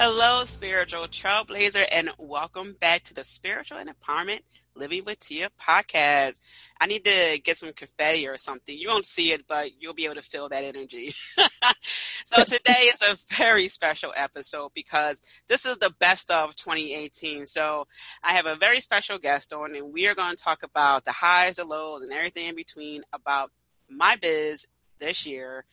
Hello, spiritual trailblazer, and welcome back to the Spiritual and Empowerment Living with Tia podcast. I need to get some confetti or something. You won't see it, but you'll be able to feel that energy. so today is a very special episode because this is the best of 2018. So I have a very special guest on, and we are going to talk about the highs, the lows, and everything in between about my biz this year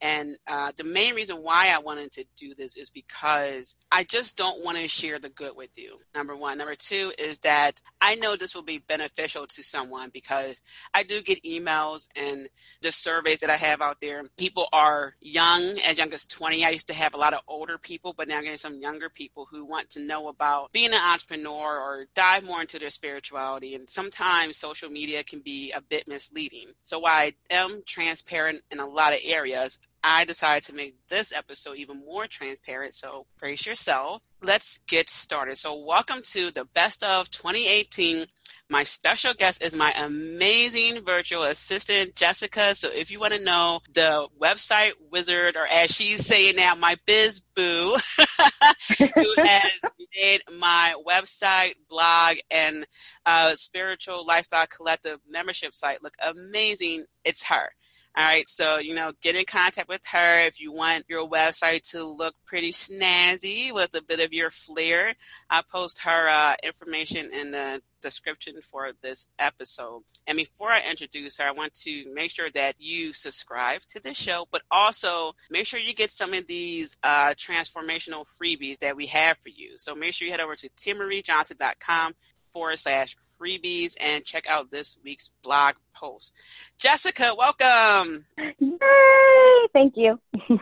and uh, the main reason why I wanted to do this is because I just don't want to share the good with you. Number one. Number two is that I know this will be beneficial to someone because I do get emails and the surveys that I have out there. People are young, as young as 20. I used to have a lot of older people, but now I'm getting some younger people who want to know about being an entrepreneur or dive more into their spirituality. And sometimes social media can be a bit misleading. So I am transparent in a lot of areas, I decided to make this episode even more transparent. So brace yourself. Let's get started. So, welcome to the best of 2018. My special guest is my amazing virtual assistant, Jessica. So, if you want to know the website wizard, or as she's saying now, my biz boo, who has made my website, blog, and uh, spiritual lifestyle collective membership site look amazing, it's her. All right, so you know, get in contact with her if you want your website to look pretty snazzy with a bit of your flair. I post her uh, information in the description for this episode. And before I introduce her, I want to make sure that you subscribe to the show, but also make sure you get some of these uh, transformational freebies that we have for you. So make sure you head over to tiamariejohnson.com forward slash freebies and check out this week's blog post. Jessica, welcome. Yay! Thank you.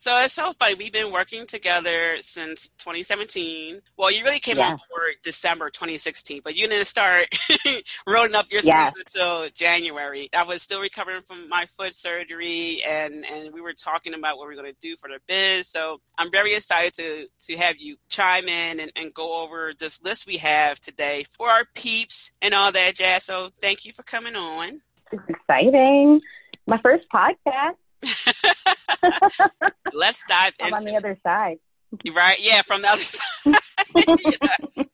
so it's so funny. We've been working together since 2017. Well, you really came yeah. on board December 2016, but you didn't start rolling up your sleeves until January. I was still recovering from my foot surgery, and and we were talking about what we are going to do for the biz. So I'm very excited to to have you chime in and, and go over this list we have today for our peeps and all that jazz. So thank you for coming on. It's exciting. My first podcast. Let's dive I'm on the other side. Right? Yeah, from the other side.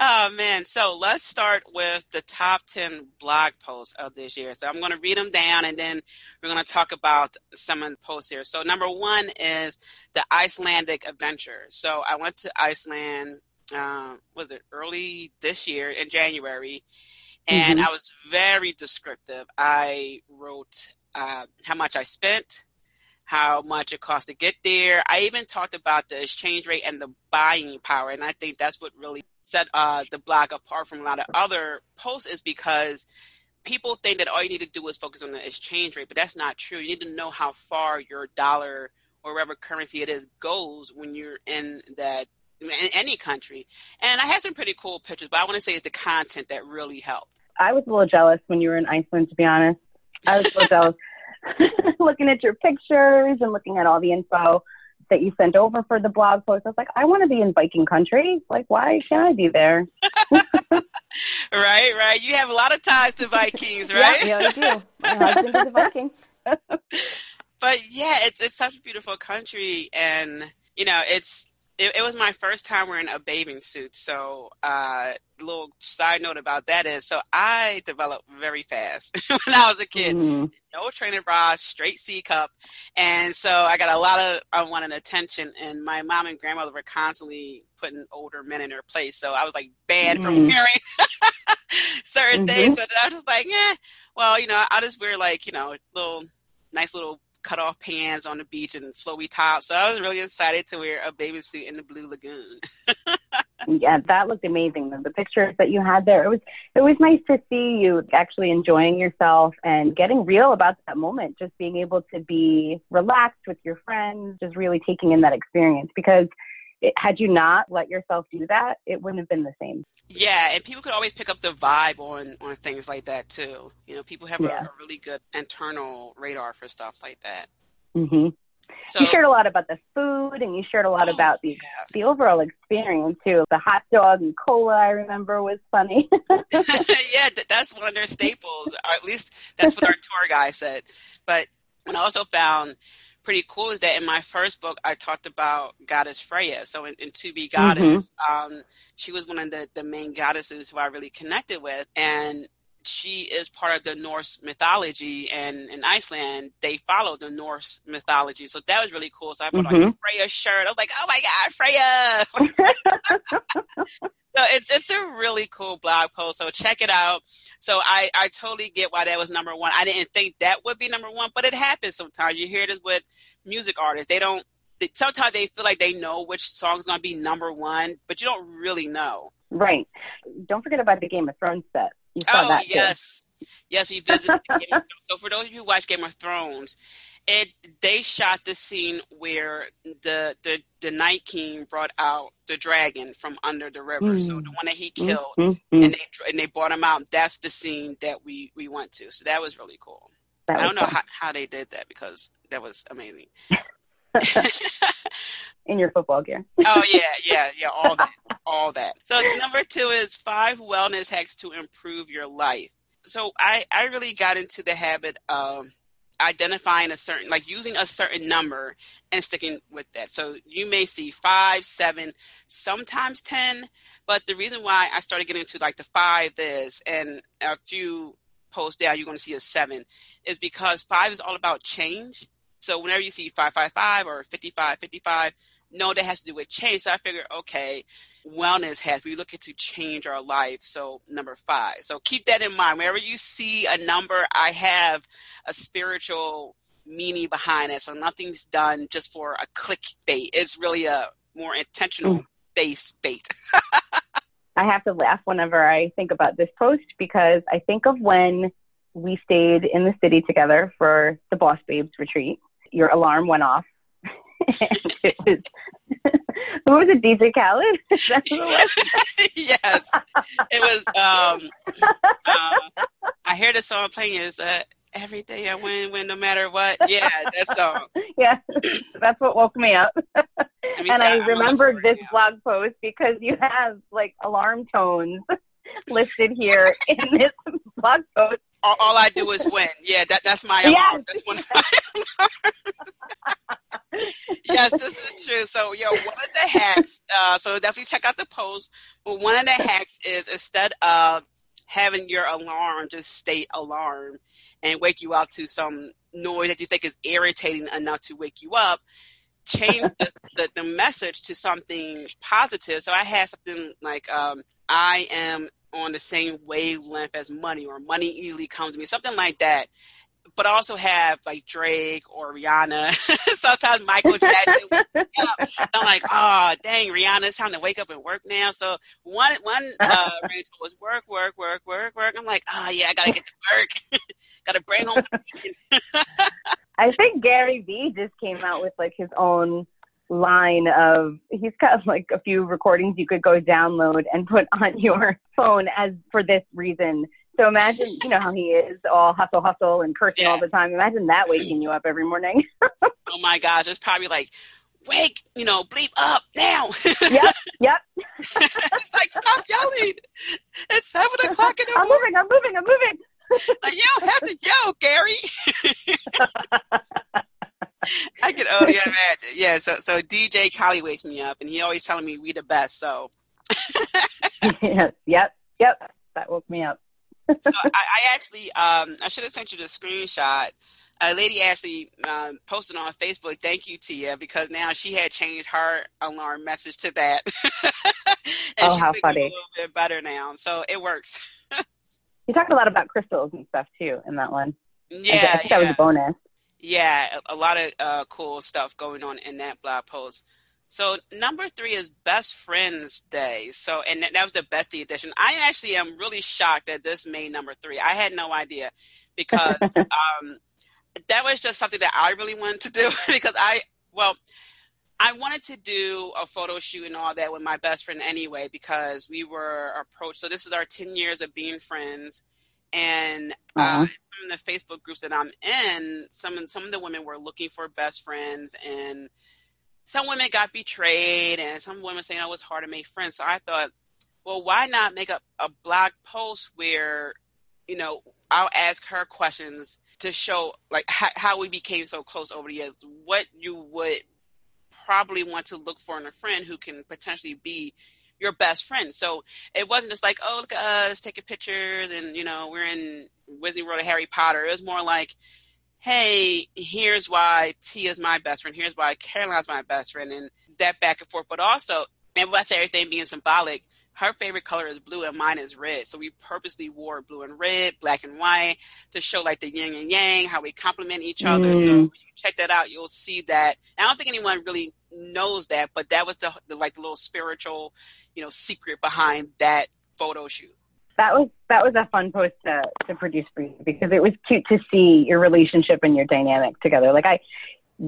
oh man, so let's start with the top 10 blog posts of this year. So I'm going to read them down and then we're going to talk about some of the posts here. So number one is the Icelandic adventure. So I went to Iceland, uh, was it early this year in January? And mm-hmm. I was very descriptive. I wrote uh, how much I spent, how much it cost to get there. I even talked about the exchange rate and the buying power, and I think that's what really set uh, the blog apart from a lot of other posts is because people think that all you need to do is focus on the exchange rate, but that's not true. You need to know how far your dollar or whatever currency it is goes when you're in that in any country. And I had some pretty cool pictures, but I want to say it's the content that really helped. I was a little jealous when you were in Iceland, to be honest. I was a little jealous looking at your pictures and looking at all the info that you sent over for the blog post. I was like, I want to be in Viking country. Like, why can't I be there? right, right. You have a lot of ties to Vikings, right? yeah, yeah, I do. My husband is a Viking. but yeah, it's it's such a beautiful country, and you know, it's it, it, was my first time wearing a bathing suit. So, uh, little side note about that is, so I developed very fast when I was a kid. Mm. No training bra, straight C cup, and so I got a lot of unwanted attention. And my mom and grandmother were constantly putting older men in their place. So I was like banned mm. from mm-hmm. wearing certain mm-hmm. things. So I was just like, yeah, well, you know, I'll just wear like you know, little nice little cut off pants on the beach and flowy tops. So I was really excited to wear a bathing suit in the Blue Lagoon. yeah, that looked amazing. The pictures that you had there, it was it was nice to see you actually enjoying yourself and getting real about that moment. Just being able to be relaxed with your friends, just really taking in that experience because it, had you not let yourself do that, it wouldn't have been the same. Yeah, and people could always pick up the vibe on on things like that too. You know, people have yeah. a, a, really good internal radar for stuff like that. Mm-hmm. So, you shared a lot about the food, and you shared a lot oh, about the yeah. the overall experience too. The hot dog and cola, I remember, was funny. yeah, that's one of their staples, or at least that's what our tour guy said. But I also found pretty cool is that in my first book I talked about goddess Freya. So in, in To Be Goddess, mm-hmm. um, she was one of the, the main goddesses who I really connected with. And she is part of the Norse mythology, and in Iceland they follow the Norse mythology. So that was really cool. So I put mm-hmm. on a Freya shirt. I was like, "Oh my god, Freya!" so it's it's a really cool blog post. So check it out. So I I totally get why that was number one. I didn't think that would be number one, but it happens sometimes. You hear this with music artists. They don't. They, sometimes they feel like they know which song's gonna be number one, but you don't really know. Right. Don't forget about the Game of Thrones set. You saw oh, that yes. Too. Yes, we visited. so for those of you who watch Game of Thrones, it they shot the scene where the the the Night King brought out the dragon from under the river. Mm. So the one that he mm-hmm. killed, mm-hmm. and they and they brought him out. That's the scene that we we went to. So that was really cool. I don't know how, how they did that because that was amazing. in your football gear. oh yeah, yeah, yeah, all that, all that. So number two is five wellness hacks to improve your life. So I I really got into the habit of identifying a certain like using a certain number and sticking with that. So you may see five, seven, sometimes ten, but the reason why I started getting into like the five is and a few posts down you're going to see a seven is because five is all about change so whenever you see 555 or 55, 55, no, that has to do with change. So I figured, okay, wellness has, We're looking to change our life. So number five. So keep that in mind. Whenever you see a number, I have a spiritual meaning behind it. So nothing's done just for a clickbait. It's really a more intentional mm. base bait. I have to laugh whenever I think about this post because I think of when we stayed in the city together for the Boss Babes retreat your alarm went off. And it was who was it? DJ Khaled? It yes, it was. Um, uh, I hear the song playing is uh, "Every Day I Win, Win No Matter What." Yeah, that song. yeah, that's what woke me up. and I remembered this blog post because you have like alarm tones listed here in this blog post all, all, I do is win. Yeah, that that's my alarm. Yes. That's one yes, this is true. So, yo, one of the hacks. Uh, so definitely check out the post. But one of the hacks is instead of having your alarm just state alarm and wake you up to some noise that you think is irritating enough to wake you up change the, the, the, message to something positive so i had something like um, i am on the same wavelength as money or money easily comes to me, something like that. But also have like Drake or Rihanna, sometimes Michael Jackson. I'm like, oh dang, Rihanna, it's time to wake up and work now. So one one uh, was work, work, work, work, work. I'm like, oh yeah, I gotta get to work, gotta bring home. I think Gary Vee just came out with like his own line of he's got like a few recordings you could go download and put on your phone as for this reason. So imagine, you know how he is all hustle, hustle, and cursing yeah. all the time. Imagine that waking you up every morning. oh my gosh, it's probably like, wake, you know, bleep up now. yep, yep. it's like stop yelling. It's seven o'clock in the I'm morning. I'm moving. I'm moving. I'm moving. like you don't have to yell, Gary. I can only imagine. Yeah, so so DJ Khaled wakes me up, and he always telling me we the best. So. yes. Yep. Yep. That woke me up. so I, I actually, um, I should have sent you the screenshot. A lady actually um, posted on Facebook, "Thank you, Tia," because now she had changed her alarm message to that. oh, how funny! A little bit better now, so it works. you talked a lot about crystals and stuff too in that one. Yeah, I, I think yeah. that was a bonus yeah, a, a lot of uh, cool stuff going on in that blog post. So number three is Best Friends Day. So and that was the bestie edition. I actually am really shocked that this made number three. I had no idea because um, that was just something that I really wanted to do because I well I wanted to do a photo shoot and all that with my best friend anyway because we were approached. So this is our 10 years of being friends. And uh, from the Facebook groups that I'm in, some some of the women were looking for best friends, and some women got betrayed, and some women saying oh, it was hard to make friends. So I thought, well, why not make a, a blog post where, you know, I'll ask her questions to show like how, how we became so close over the years, what you would probably want to look for in a friend who can potentially be your best friend. So it wasn't just like, oh, look at us taking pictures and, you know, we're in Disney World of Harry Potter. It was more like, hey, here's why T is my best friend. Here's why Caroline's my best friend. And that back and forth. But also, and I say everything being symbolic, her favorite color is blue and mine is red. So we purposely wore blue and red, black and white to show like the yin and yang, how we complement each other. Mm. So when you check that out, you'll see that. I don't think anyone really knows that, but that was the, the like the little spiritual, you know, secret behind that photo shoot. That was that was a fun post to, to produce for you because it was cute to see your relationship and your dynamic together. Like I,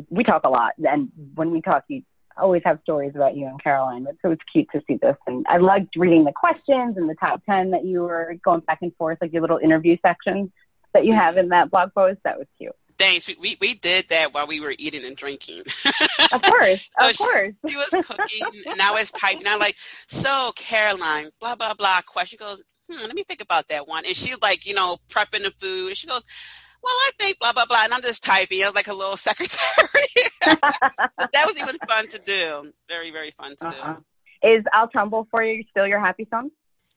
we talk a lot, and when we talk, you always have stories about you and Caroline. But so it's cute to see this, and I liked reading the questions and the top ten that you were going back and forth, like your little interview section that you have in that blog post. That was cute. Thanks. We, we, we did that while we were eating and drinking. of course, so of she, course. She was cooking, and I was typing. I'm like, so Caroline, blah blah blah. Question goes, hmm, let me think about that one. And she's like, you know, prepping the food, and she goes, well, I think blah blah blah, and I'm just typing. I was like a little secretary. that was even fun to do. Very very fun to uh-huh. do. Is "I'll Tumble for You" still your happy song?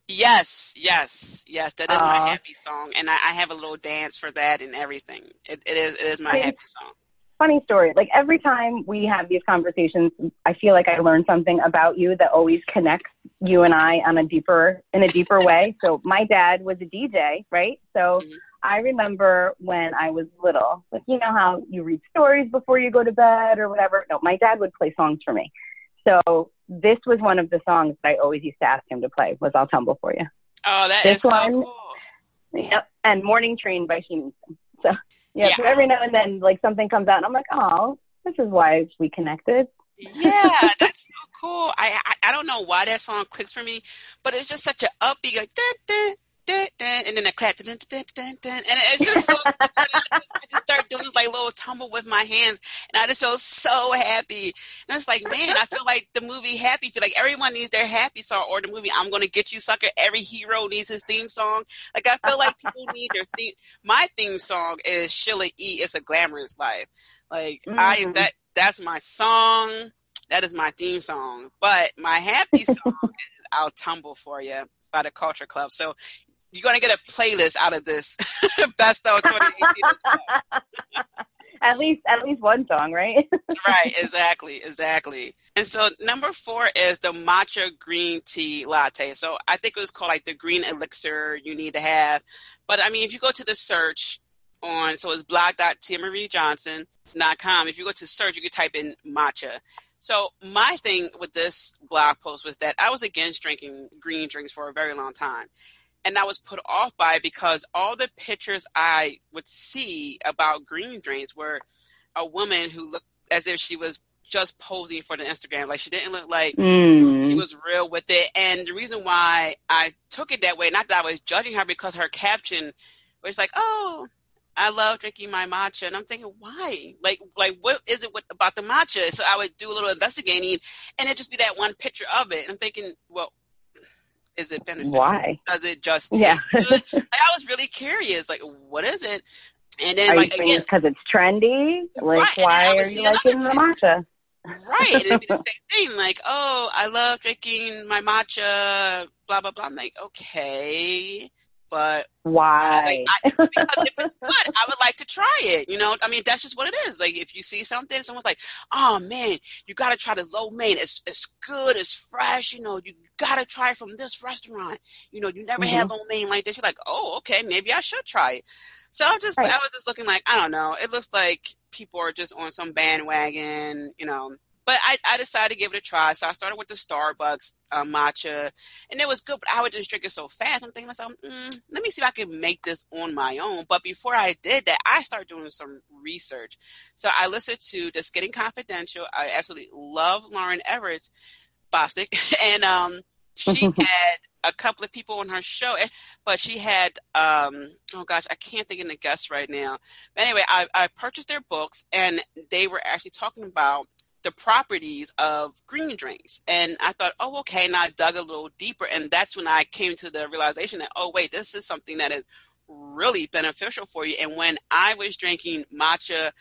Yes, yes, yes. That is uh, my happy song, and I, I, have a little dance for that and everything. It, it is it is my happy song. Funny story. Like every time we have these conversations, I feel like I learn something about you that always connects you and I on a deeper in a deeper way. So my dad was a DJ, right? So. Mm-hmm I remember when I was little, like you know how you read stories before you go to bed or whatever. No, my dad would play songs for me. So this was one of the songs that I always used to ask him to play was "I'll Tumble for You." Oh, that this is one, so cool. Yep, and "Morning Train" by Sheena. So yeah, yeah. So every now and then, like something comes out, and I'm like, oh, this is why we connected. yeah, that's so cool. I, I, I don't know why that song clicks for me, but it's just such an upbeat like da, da, dun, dun, and then I clap, dun, dun, dun, dun, and it's just so. I, just, I just start doing this like little tumble with my hands, and I just feel so happy. And it's like, man, I feel like the movie Happy. Feel like everyone needs their happy song, or the movie I'm Gonna Get You, Sucker. Every hero needs his theme song. Like I feel like people need their theme. My theme song is Sheila E. It's a glamorous life. Like mm. I that that's my song. That is my theme song. But my happy song is I'll Tumble for You by the Culture Club. So you're going to get a playlist out of this best of 2018. at least at least one song, right? right, exactly, exactly. And so number four is the matcha green tea latte. So I think it was called like the green elixir you need to have. But I mean, if you go to the search on, so it's blog.tiamariejohnson.com. If you go to search, you can type in matcha. So my thing with this blog post was that I was against drinking green drinks for a very long time and I was put off by it because all the pictures I would see about green drinks were a woman who looked as if she was just posing for the Instagram. Like she didn't look like mm. she was real with it. And the reason why I took it that way, not that I was judging her, because her caption was like, "Oh, I love drinking my matcha," and I'm thinking, why? Like, like what is it with, about the matcha? So I would do a little investigating, and it'd just be that one picture of it. And I'm thinking, well, is it beneficial? Why? Does it just yeah? like, I was really curious. Like, what is it? And then, are like, you again, because it's trendy? Like, right. why are you liking the matcha? Right. It'd be the same thing. Like, oh, I love drinking my matcha. Blah blah blah. I'm like, okay but why? Like, I, because if it's good, I would like to try it. You know, I mean, that's just what it is. Like, if you see something, someone's like, "Oh man, you got to try the lo mein. It's it's good. It's fresh. You know, you got to try it from this restaurant. You know, you never mm-hmm. had lo mein like this. You're like, oh, okay, maybe I should try it. So I'm just, right. I was just looking like, I don't know. It looks like people are just on some bandwagon. You know, but I, I decided to give it a try. So I started with the Starbucks uh, matcha, and it was good. But I would just drink it so fast. I'm thinking myself, mm, let me see if I can make this on my own. But before I did that, I started doing some research. So I listened to The Skinny Confidential. I absolutely love Lauryn Evarts, Bosstick, and um, she had a couple of people on her show, but she had um, oh gosh, I can't think of the guests right now. But anyway, I, I purchased their books, and they were actually talking about the properties of green drinks. And I thought, oh, okay. And I dug a little deeper. And that's when I came to the realization that, oh, wait, this is something that is really beneficial for you. And when I was drinking matcha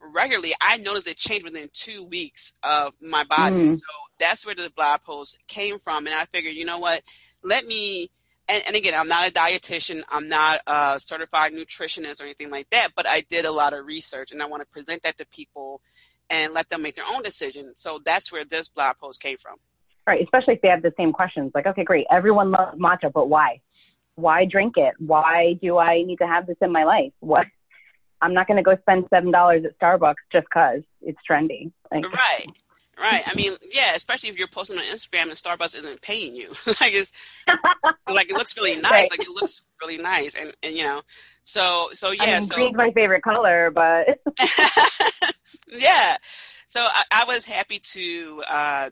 regularly, I noticed a change within two weeks of my body. Mm. So that's where the blog post came from. And I figured, you know what? Let me. And, and again, I'm not a dietitian. I'm not a certified nutritionist or anything like that. But I did a lot of research, and I want to present that to people and let them make their own decision. So that's where this blog post came from. Right, especially if they have the same questions. Like, okay, great, everyone loves matcha, but why? Why drink it? Why do I need to have this in my life? What? I'm not going to go spend seven dollars at Starbucks just cause it's trendy. Like, right. Right. I mean, yeah, especially if you're posting on Instagram and Starbucks isn't paying you. like it's like it looks really nice. Right. Like it looks really nice and, and you know. So so yeah, I mean, so green's my favorite color, but yeah. So I, I, was happy to uh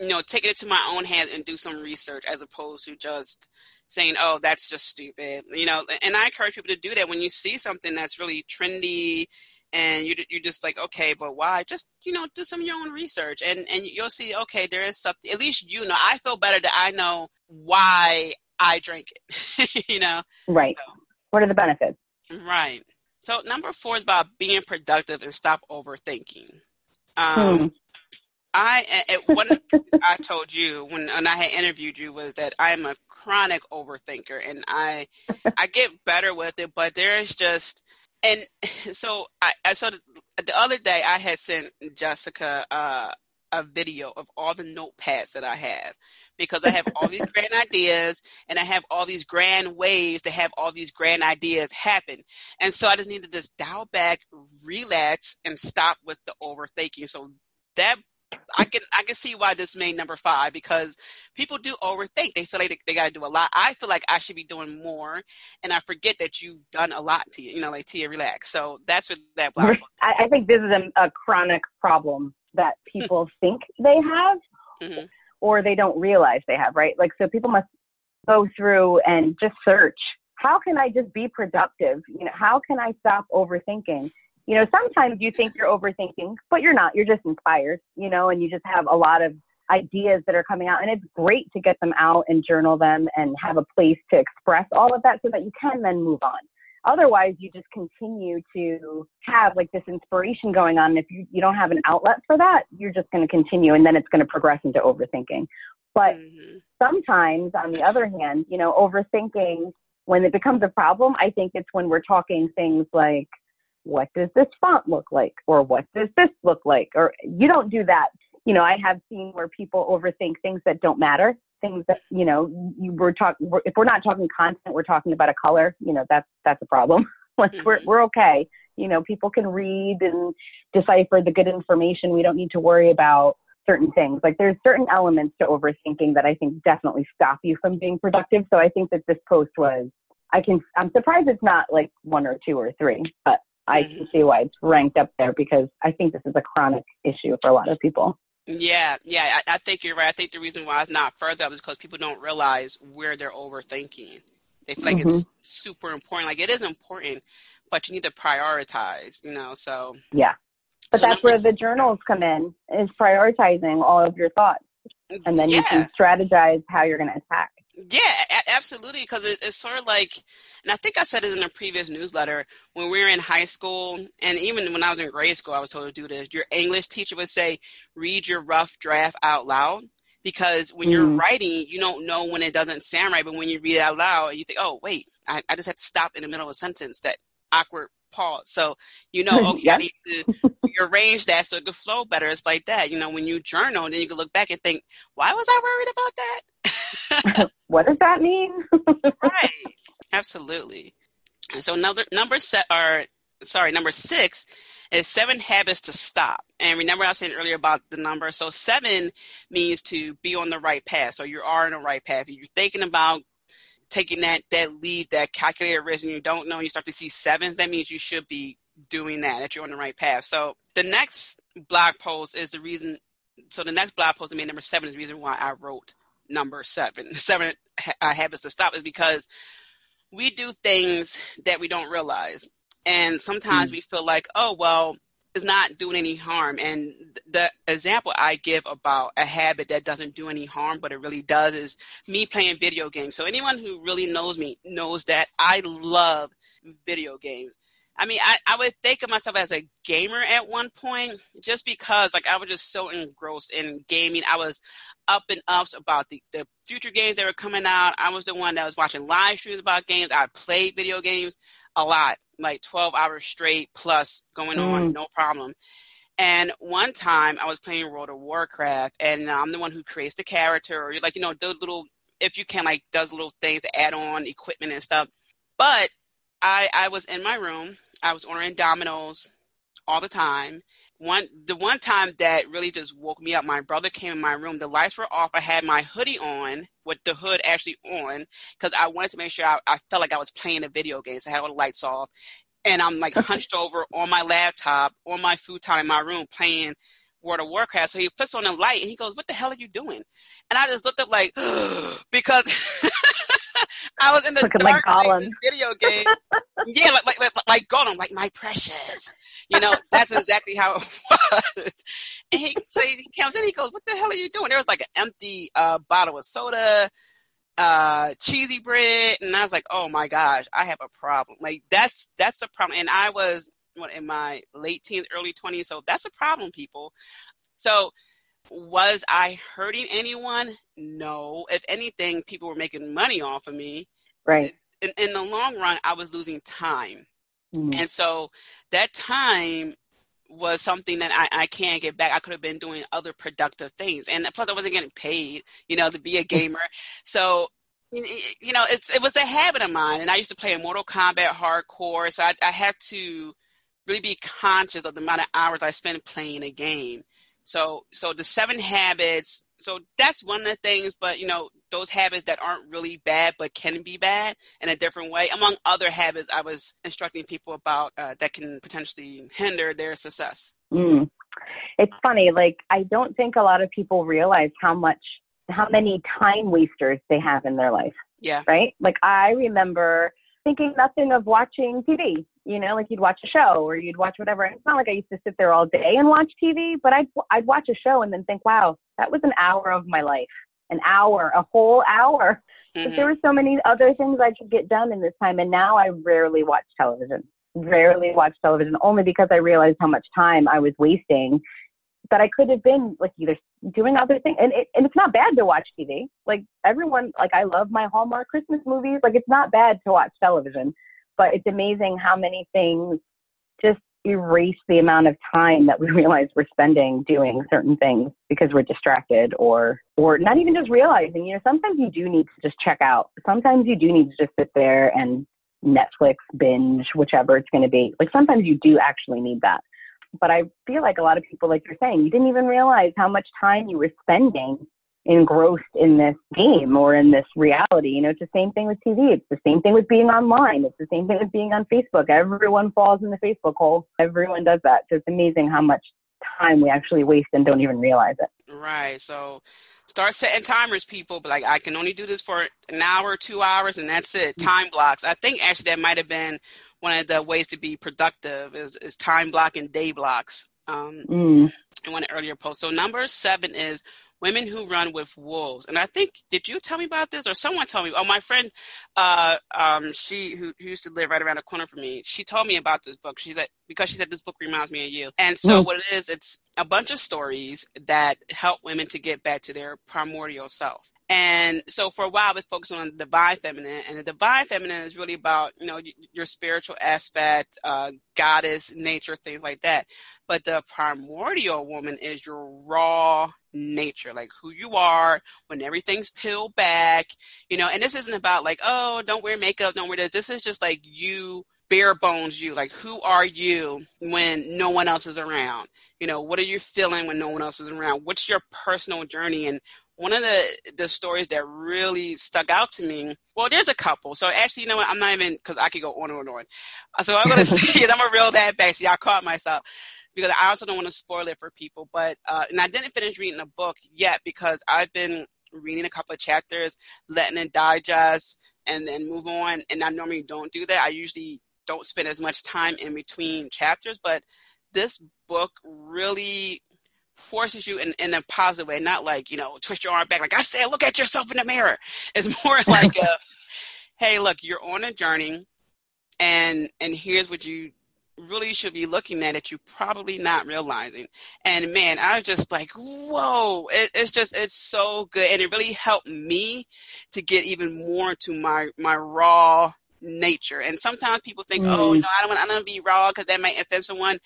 you know, take it to my own hands and do some research as opposed to just saying, "Oh, that's just stupid." You know, and I encourage people to do that when you see something that's really trendy and you you're just like, okay, but why? Just you know, do some of your own research, and and you'll see, okay, there is something. At least you know. I feel better that I know why I drink it. you know, right? So, what are the benefits? Right. So number four is about being productive and stop overthinking. Um, hmm. I what I told you when, when I had interviewed you was that I am a chronic overthinker, and I I get better with it, but there is just and so I, I so the, the, other day I had sent Jessica uh, a video of all the notepads that I have because I have all these grand ideas and I have all these grand ways to have all these grand ideas happen. And so I just need to just dial back, relax, and stop with the overthinking. So that I can I can see why this made number five because people do overthink. They feel like they, they got to do a lot. I feel like I should be doing more, and I forget that you've done a lot. To you know, like Tia, relax. So that's what that. I, I think this is a, a chronic problem that people think they have, mm-hmm. or they don't realize they have. Right? Like, so people must go through and just search. How can I just be productive? You know, how can I stop overthinking? You know, sometimes you think you're overthinking, but you're not. You're just inspired, you know, and you just have a lot of ideas that are coming out. And it's great to get them out and journal them and have a place to express all of that so that you can then move on. Otherwise, you just continue to have like this inspiration going on. And if you, you don't have an outlet for that, you're just going to continue and then it's going to progress into overthinking. But mm-hmm. sometimes, on the other hand, you know, overthinking, when it becomes a problem, I think it's when we're talking things like, what does this font look like? Or what does this look like? Or you don't do that. You know i have seen where people overthink things that don't matter things that you know you were talking if we're not talking content we're talking about a color you know that's that's a problem. Like mm-hmm. we're, we're okay. You know people can read and decipher the good information. We don't need to worry about certain things. Like there's certain elements to overthinking that i think definitely stop you from being productive. So i think that this post was i can i'm surprised it's not like one or two or three but I can see why it's ranked up there because I think this is a chronic issue for a lot of people. Yeah, yeah, I, I think you're right. I think the reason why it's not further up is because people don't realize where they're overthinking. They feel like mm-hmm. it's super important. Like it is important, but you need to prioritize, you know, so. Yeah. But so that's where the journals come in, is prioritizing all of your thoughts. And then yeah. you can strategize how you're going to attack. Yeah, a- absolutely. Because it, it's sort of like, and I think I said it in a previous newsletter when we were in high school, and even when I was in grade school, I was told to do this. Your English teacher would say, read your rough draft out loud. Because when mm. you're writing, you don't know when it doesn't sound right, but when you read it out loud, you think, oh, wait, I, I just have to stop in the middle of a sentence, that awkward pause. So, you know, okay, I need to rearrange that so it could flow better. It's like that. You know, when you journal, then you can look back and think, why was I worried about that? What does that mean? right. Absolutely. So number number set are sorry, number six It's seven habits to stop. And remember, I was saying earlier about the number. So seven means to be on the right path. So you are on the right path. You're thinking about taking that that lead, that calculated risk, and you don't know, and you start to see sevens, that means you should be doing that. That you're on the right path. So the next blog post is the reason. So the next blog post, I mean, number seven is the reason why I wrote number seven. Seven uh, habits to stop is because we do things that we don't realize. And sometimes mm. we feel like, oh, well, it's not doing any harm. And the example I give about a habit that doesn't do any harm, but it really does, is me playing video games. So anyone who really knows me knows that I love video games. I mean, I, I would think of myself as a gamer at one point just because, like, I was just so engrossed in gaming. I was up and ups about the, the future games that were coming out. I was the one that was watching live streams about games. I played video games a lot, like 12 hours straight plus going mm. on, no problem. And one time I was playing World of Warcraft, and I'm the one who creates the character, or like, you know, those little, if you can, like, does little things to add on equipment and stuff. But I, I was in my room I was ordering Domino's all the time. One the one time that really just woke me up, my brother came in my room. The lights were off. I had my hoodie on with the hood actually on because I wanted to make sure I, I, felt like I was playing a video game. So I had all the lights off, and I'm like hunched over on my laptop on my futon in my room playing World of Warcraft. So he puts on the light and he goes, "What the hell are you doing?" And I just looked up like because I was in the Looking dark like video game. yeah, like, like like like Gollum, like my precious. You know, that's exactly how it was. And he so he comes in, he goes, "What the hell are you doing?" There was like an empty uh, bottle of soda, uh, cheesy bread, and I was like, "Oh my gosh, I have a problem." Like that's that's the problem. And I was what in my late teens, early twenties, so that's a problem, people. So was I hurting anyone? No. If anything, people were making money off of me. Right. In, in the long run, I was losing time. Mm-hmm. And so that time was something that I, I can't get back. I could have been doing other productive things. And plus, I wasn't getting paid, you know, to be a gamer. so, you know, it's, it was a habit of mine. And I used to play Mortal Kombat hardcore. So I, I had to really be conscious of the amount of hours I spent playing a game. So so the seven habits. So that's one of the things, but you know those habits that aren't really bad but can be bad in a different way. Among other habits, I was instructing people about uh, that can potentially hinder their success. Mm. It's funny. Like I don't think a lot of people realize how much how many time wasters they have in their life. Yeah. Right. Like I remember thinking nothing of watching TV you know, like you'd watch a show or you'd watch whatever. It's not like I used to sit there all day and watch TV, but I'd I'd watch a show and then think, wow, that was an hour of my life, an hour, a whole hour. Mm-hmm. But there were so many other things I could get done in this time, and now I rarely watch television. Rarely watch television, only because I realized how much time I was wasting. That I could have been like either doing other things, and it, and it's not bad to watch TV. Like everyone, like I love my Hallmark Christmas movies. Like it's not bad to watch television but it's amazing how many things just erase the amount of time that we realize we're spending doing certain things because we're distracted or or not even just realizing you know sometimes you do need to just check out sometimes you do need to just sit there and netflix binge whichever it's going to be like sometimes you do actually need that but i feel like a lot of people like you're saying you didn't even realize how much time you were spending engrossed in this game or in this reality. You know, it's the same thing with TV. It's the same thing with being online. It's the same thing with being on Facebook. Everyone falls in the Facebook hole. Everyone does that. So it's amazing how much time we actually waste and don't even realize it. Right. So start setting timers, people. But like, I can only do this for an hour, two hours, and that's it. Mm. Time blocks. I think actually that might have been one of the ways to be productive is, is time blocking day blocks. Um, mm. in one earlier post. So number seven is Women Who Run with Wolves. And I think, did you tell me about this or someone told me? Oh, my friend, uh, um, she who, who, used to live right around the corner from me, she told me about this book. She said, because she said this book reminds me of you. And so mm. what it is, it's a bunch of stories that help women to get back to their primordial self. And so for a while, we focused on the divine feminine, and the divine feminine is really about you know your spiritual aspect, uh, goddess, nature, things like that. But the primordial woman is your raw nature, like who you are when everything's peeled back, you know. And this isn't about like, oh, don't wear makeup, don't wear this. This is just like you bare bones you. Like, who are you when no one else is around? You know, what are you feeling when no one else is around? What's your personal journey? And one of the the stories that really stuck out to me. Well, there's a couple. So actually, you know what? I'm not even because I could go on and on. And on so I'm gonna say it. I'm a real bad back. I caught myself because I also don't want to spoil it for people. But uh, and I didn't finish reading the book yet because I've been reading a couple of chapters, letting it digest, and then move on. And I normally don't do that. I usually don't spend as much time in between chapters, but this book really forces you in, in a positive way, not like, you know, twist your arm back, like I said, look at yourself in the mirror. It's more like, a, hey, look, you're on a journey and, and here's what you really should be looking at that you're probably not realizing. And man, I was just like, whoa, it, it's just, it's so good. And it really helped me to get even more into my, my raw nature. And sometimes people think, mm. oh, no, I don't want, I don't want to be raw because that might offend someone.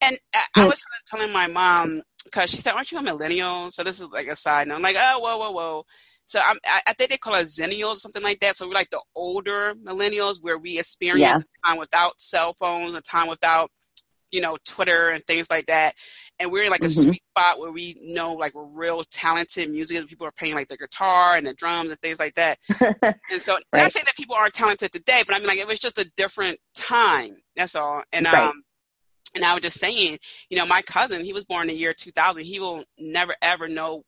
And I, I was telling my mom because she said, "Aren't you a millennial?" So this is like a side note. I'm like, "Oh, whoa, whoa, whoa." So I'm, I, I think they call us zennials, something like that. So we're like the older millennials, where we experience yeah. time without cell phones, a time without, you know, Twitter and things like that. And we're in like a mm-hmm. sweet spot where we know like we're real talented musicians. People are playing like the guitar and the drums and things like that. and so right. not saying that people aren't talented today, but I mean like it was just a different time. That's all. And right. um and I was just saying, you know, my cousin, he was born in the year 2000. He will never ever know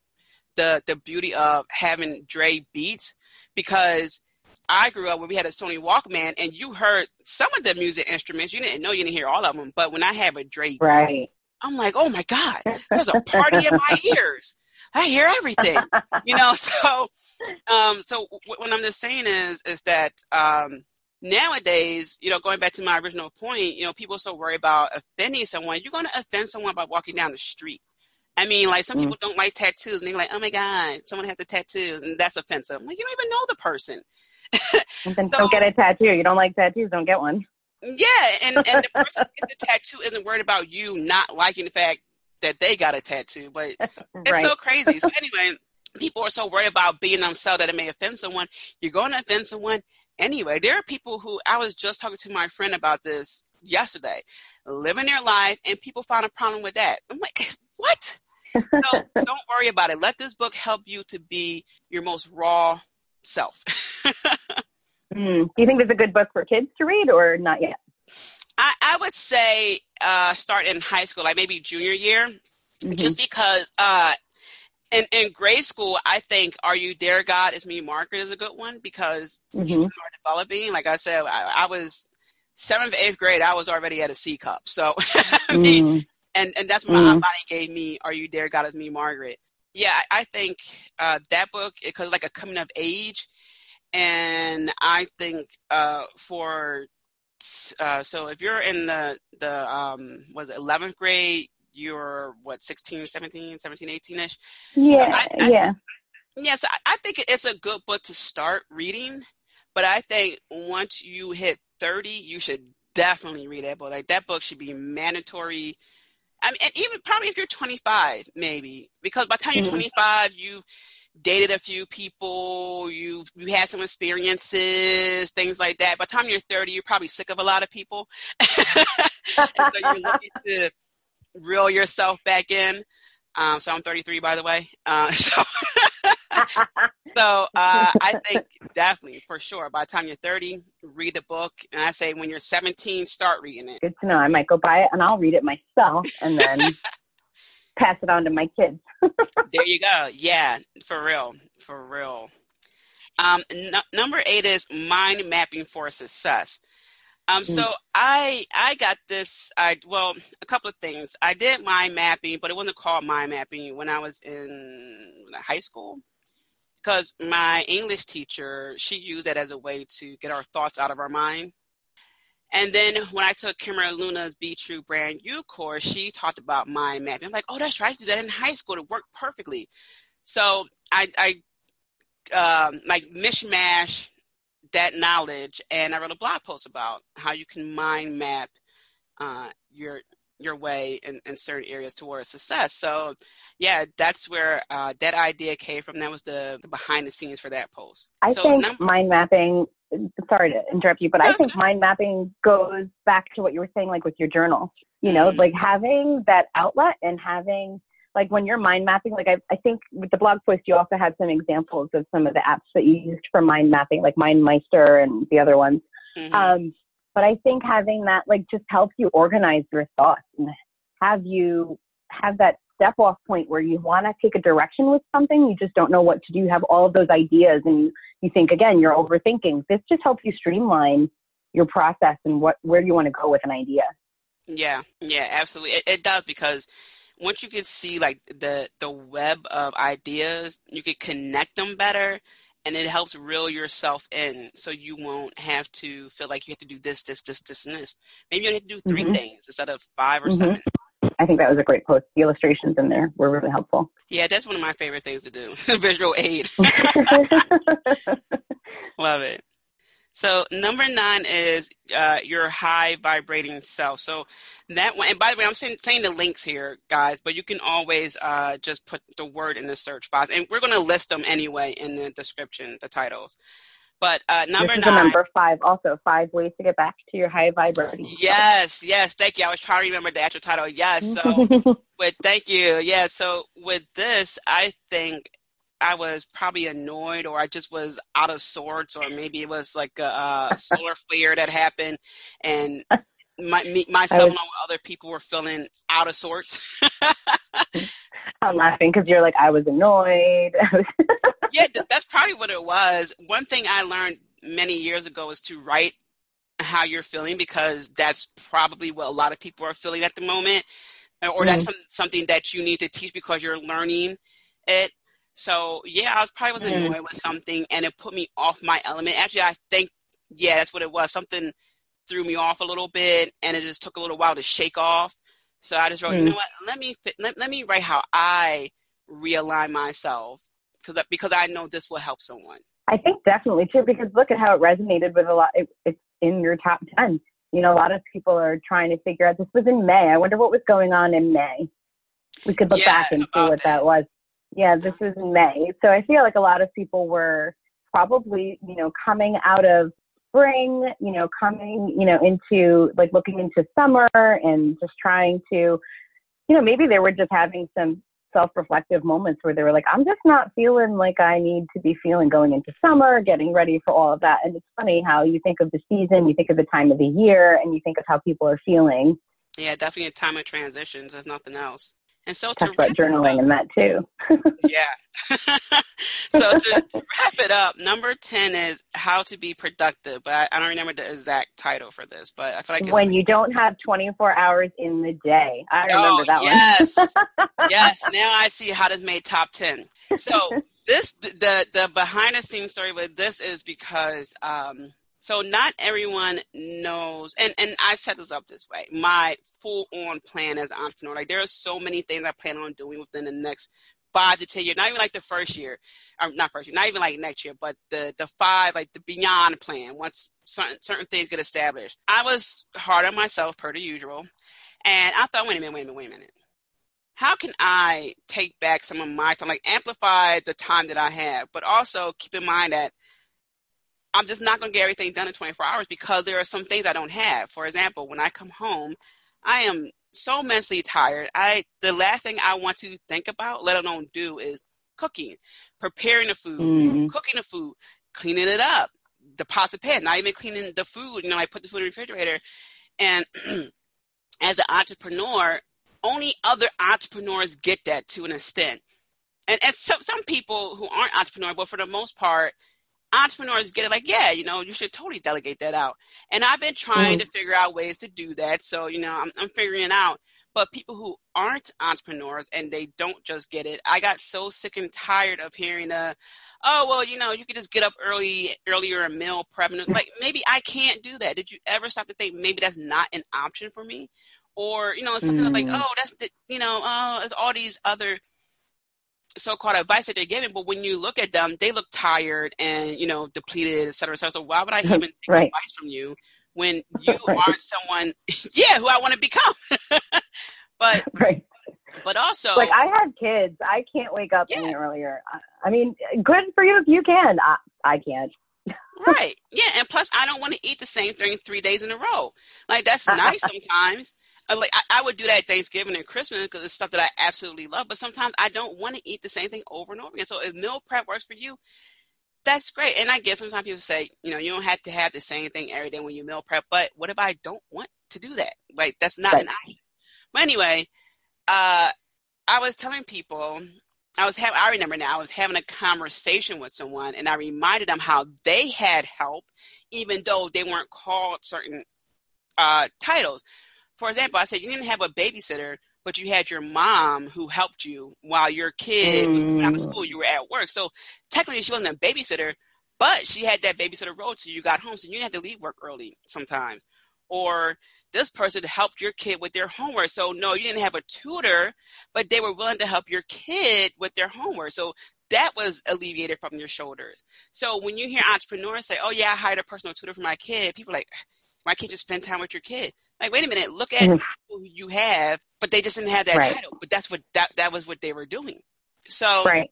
the the beauty of having Dre beats because I grew up where we had a Sony Walkman and you heard some of the music instruments. You didn't know you didn't hear all of them, but when I have a Dre right. beat, I'm like, oh my God, there's a party in my ears. I hear everything, you know. So, um, so what I'm just saying is, is that um, nowadays, you know, going back to my original point, you know, people are so worried about offending someone. You're going to offend someone by walking down the street. I mean, like some mm. people don't like tattoos, and they're like, "Oh my god, someone has a tattoo," and that's offensive. I'm like, you don't even know the person. then so, don't get a tattoo. You don't like tattoos, don't get one. Yeah, and and the person who gets the tattoo isn't worried about you not liking the fact that they got a tattoo, but right. it's so crazy. So anyway, people are so worried about being themselves that it may offend someone. You're going to offend someone anyway. There are people who I was just talking to my friend about this yesterday, living their life, and people find a problem with that. I'm like, what? So don't worry about it. Let this book help you to be your most raw self. mm. Do you think it's a good book for kids to read, or not yet? I, I would say uh, start in high school, like maybe junior year, mm-hmm. just because uh, in, in grade school, I think "Are You There, God?" is me, Margaret is a good one because mm-hmm. children are developing. Like I said, I, I, was seventh, eighth grade. I was already at a C cup. So, mm. And and that's what my mm. aunt Bonnie gave me. "Are You There, God?" is me, Margaret. Yeah, I, I think uh, that book because like a coming of age, and I think uh, for uh, so if you're in the the um, was it 11th grade you're what 16 17 17 18ish yeah so I, I, yeah yes I, I think it's a good book to start reading but i think once you hit 30 you should definitely read that book like that book should be mandatory I mean, and even probably if you're 25, maybe, because by the time you're mm-hmm. 25, you've dated a few people, you've you had some experiences, things like that. By the time you're 30, you're probably sick of a lot of people. so you're looking to reel yourself back in. Um, so I'm 33, by the way. Uh, so, so uh, I think definitely, for sure, by the time you're 30, read the book. And I say when you're 17, start reading it. Good to know. I might go buy it and I'll read it myself and then pass it on to my kids. there you go. Yeah, for real. For real. Um, n- number eight is mind mapping for success. Um, so mm. I I got this. I well, a couple of things. I did mind mapping, but it wasn't called mind mapping when I was in high school because my English teacher she used that as a way to get our thoughts out of our mind. And then when I took Kimra Luna's Be True Brand You course, she talked about mind mapping. I'm like, oh, that's right. I did that in high school. It worked perfectly. So I, I um, like mishmash that knowledge, and I wrote a blog post about how you can mind map uh, your your way in, in, certain areas towards success. So, yeah, that's where uh, that idea came from. That was the, the, behind the scenes for that post. I so, think num- mind mapping sorry to interrupt you, but I think mind mapping goes back to what you were saying, like with your journal. You know, mm-hmm. like having that outlet and having like when you're mind mapping, like I, I think with the blog post, you also had some examples of some of the apps that you used for mind mapping, like MindMeister and the other ones. Mm-hmm. Um, but I think having that like just helps you organize your thoughts and have you have that step off point where you want to take a direction with something, you just don't know what to do. You have all of those ideas and you, you think again, you're overthinking. This just helps you streamline your process and what where you want to go with an idea. Yeah, yeah, absolutely. It, it does because once you can see like the the web of ideas, you can connect them better and it helps reel yourself in so you won't have to feel like you have to do this, this, this, this, and this. Maybe you only have to do 3 mm-hmm. things instead of five or mm-hmm. seven. I think that was a great post. The illustrations in there were really helpful. Yeah, that's one of my favorite things to do. Visual aid. Love it. So number nine is uh, your high vibrating self. So that one, and by the way, I'm saying, saying the links here, guys, but you can always uh, just put the word in the search box, and we're going to list them anyway in the description, the titles. But uh, number this nine. number five, also five ways to get back to your high vibrating. Yes, yes, thank you. I was trying to remember the actual title. Yes, so with thank you. Yeah, so with this, I think I was probably annoyed or I just was out of sorts or maybe it was like a, a solar flare that happened and my, me, myself was, and other people were feeling out of sorts. I'm laughing because you're like, I was annoyed. yeah, th- that's probably what it was. One thing I learned many years ago is to write how you're feeling because that's probably what a lot of people are feeling at the moment or mm-hmm. that's some, something that you need to teach because you're learning it so yeah, I was probably was annoyed mm. with something, and it put me off my element. Actually, I think yeah, that's what it was. Something threw me off a little bit, and it just took a little while to shake off. So I just wrote, mm. you know what? Let me let, let me write how I realign myself because because I know this will help someone. I think definitely too because look at how it resonated with a lot. It, it's in your top ten. You know, a lot of people are trying to figure out. This was in May. I wonder what was going on in May. We could look yeah, back and see what that was. Yeah, this was May. So I feel like a lot of people were probably, you know, coming out of spring, you know, coming, you know, into like looking into summer and just trying to, you know, maybe they were just having some self reflective moments where they were like, I'm just not feeling like I need to be feeling going into summer, getting ready for all of that. And it's funny how you think of the season, you think of the time of the year, and you think of how people are feeling. Yeah, definitely a time of transitions, if nothing else. And so Talk about journaling and that too. yeah. so to, to, wrap it up, number 10 is how to be productive. But I, I, don't remember the exact title for this, but I feel like when you don't have 24 hours in the day. I remember oh, that yes. one. yes. Yes. Now I see how this made top 10. So this, the, the behind the scenes story with this is because, um, so not everyone knows, and, and I set this up this way. My full on plan as an entrepreneur, like there are so many things I plan on doing within the next five to ten years. Not even like the first year, or not first year, not even like next year, but the the five, like the beyond plan. Once certain certain things get established, I was hard on myself per the usual, and I thought, wait a minute, wait a minute, wait a minute. How can I take back some of my time, like amplify the time that I have, but also keep in mind that I'm just not going to get everything done in 24 hours because there are some things I don't have. For example, when I come home, I am so mentally tired. I the last thing I want to think about, let alone do, is cooking, preparing the food, mm-hmm. cooking the food, cleaning it up, the pots and pans, not even cleaning the food. You know, I put the food in the refrigerator. And as an entrepreneur, only other entrepreneurs get that to an extent. And, and some, some people who aren't entrepreneurs, but for the most part, entrepreneurs get it like, yeah, you know, you should totally delegate that out. And I've been trying mm-hmm. to figure out ways to do that. So, you know, I'm, I'm figuring out. But people who aren't entrepreneurs and they don't just get it, I got so sick and tired of hearing the, oh well, you know, you could just get up early, earlier and meal prep. Like maybe I can't do that. Did you ever stop to think maybe that's not an option for me? Or you know, something mm. like, oh, that's the, you know, oh, there's all these other so-called advice that they're giving, but when you look at them, they look tired and you know depleted, et cetera, et cetera. So why would I even take right. advice from you when you right. aren't someone, yeah, who I want to become? but right. But also, like I have kids, I can't wake up yeah. any earlier. I mean, good for you if you can. I, I can't. right. Yeah, and plus I don't want to eat the same thing three days in a row. Like that's nice sometimes. Like I, I, would do that at Thanksgiving and Christmas because it's stuff that I absolutely love. But sometimes I don't want to eat the same thing over and over again. So if meal prep works for you, that's great. And I guess sometimes people say, you know, you don't have to have the same thing every day when you meal prep. But what if I don't want to do that? Like that's not right. an option. But anyway, uh, I was telling people, I was having, I remember now, I was having a conversation with someone, and I reminded them how they had help, even though they weren't called certain uh, titles. For example, I said you didn't have a babysitter, but you had your mom who helped you while your kid was going out of school. You were at work, so technically she wasn't a babysitter, but she had that babysitter role till you got home, so you didn't have to leave work early sometimes. Or this person helped your kid with their homework. So no, you didn't have a tutor, but they were willing to help your kid with their homework. So that was alleviated from your shoulders. So when you hear entrepreneurs say, "Oh yeah, I hired a personal tutor for my kid," people are like, "Why can't you spend time with your kid?" Like, wait a minute, look at mm-hmm. who you have, but they just didn't have that right. title. But that's what that that was what they were doing. So right.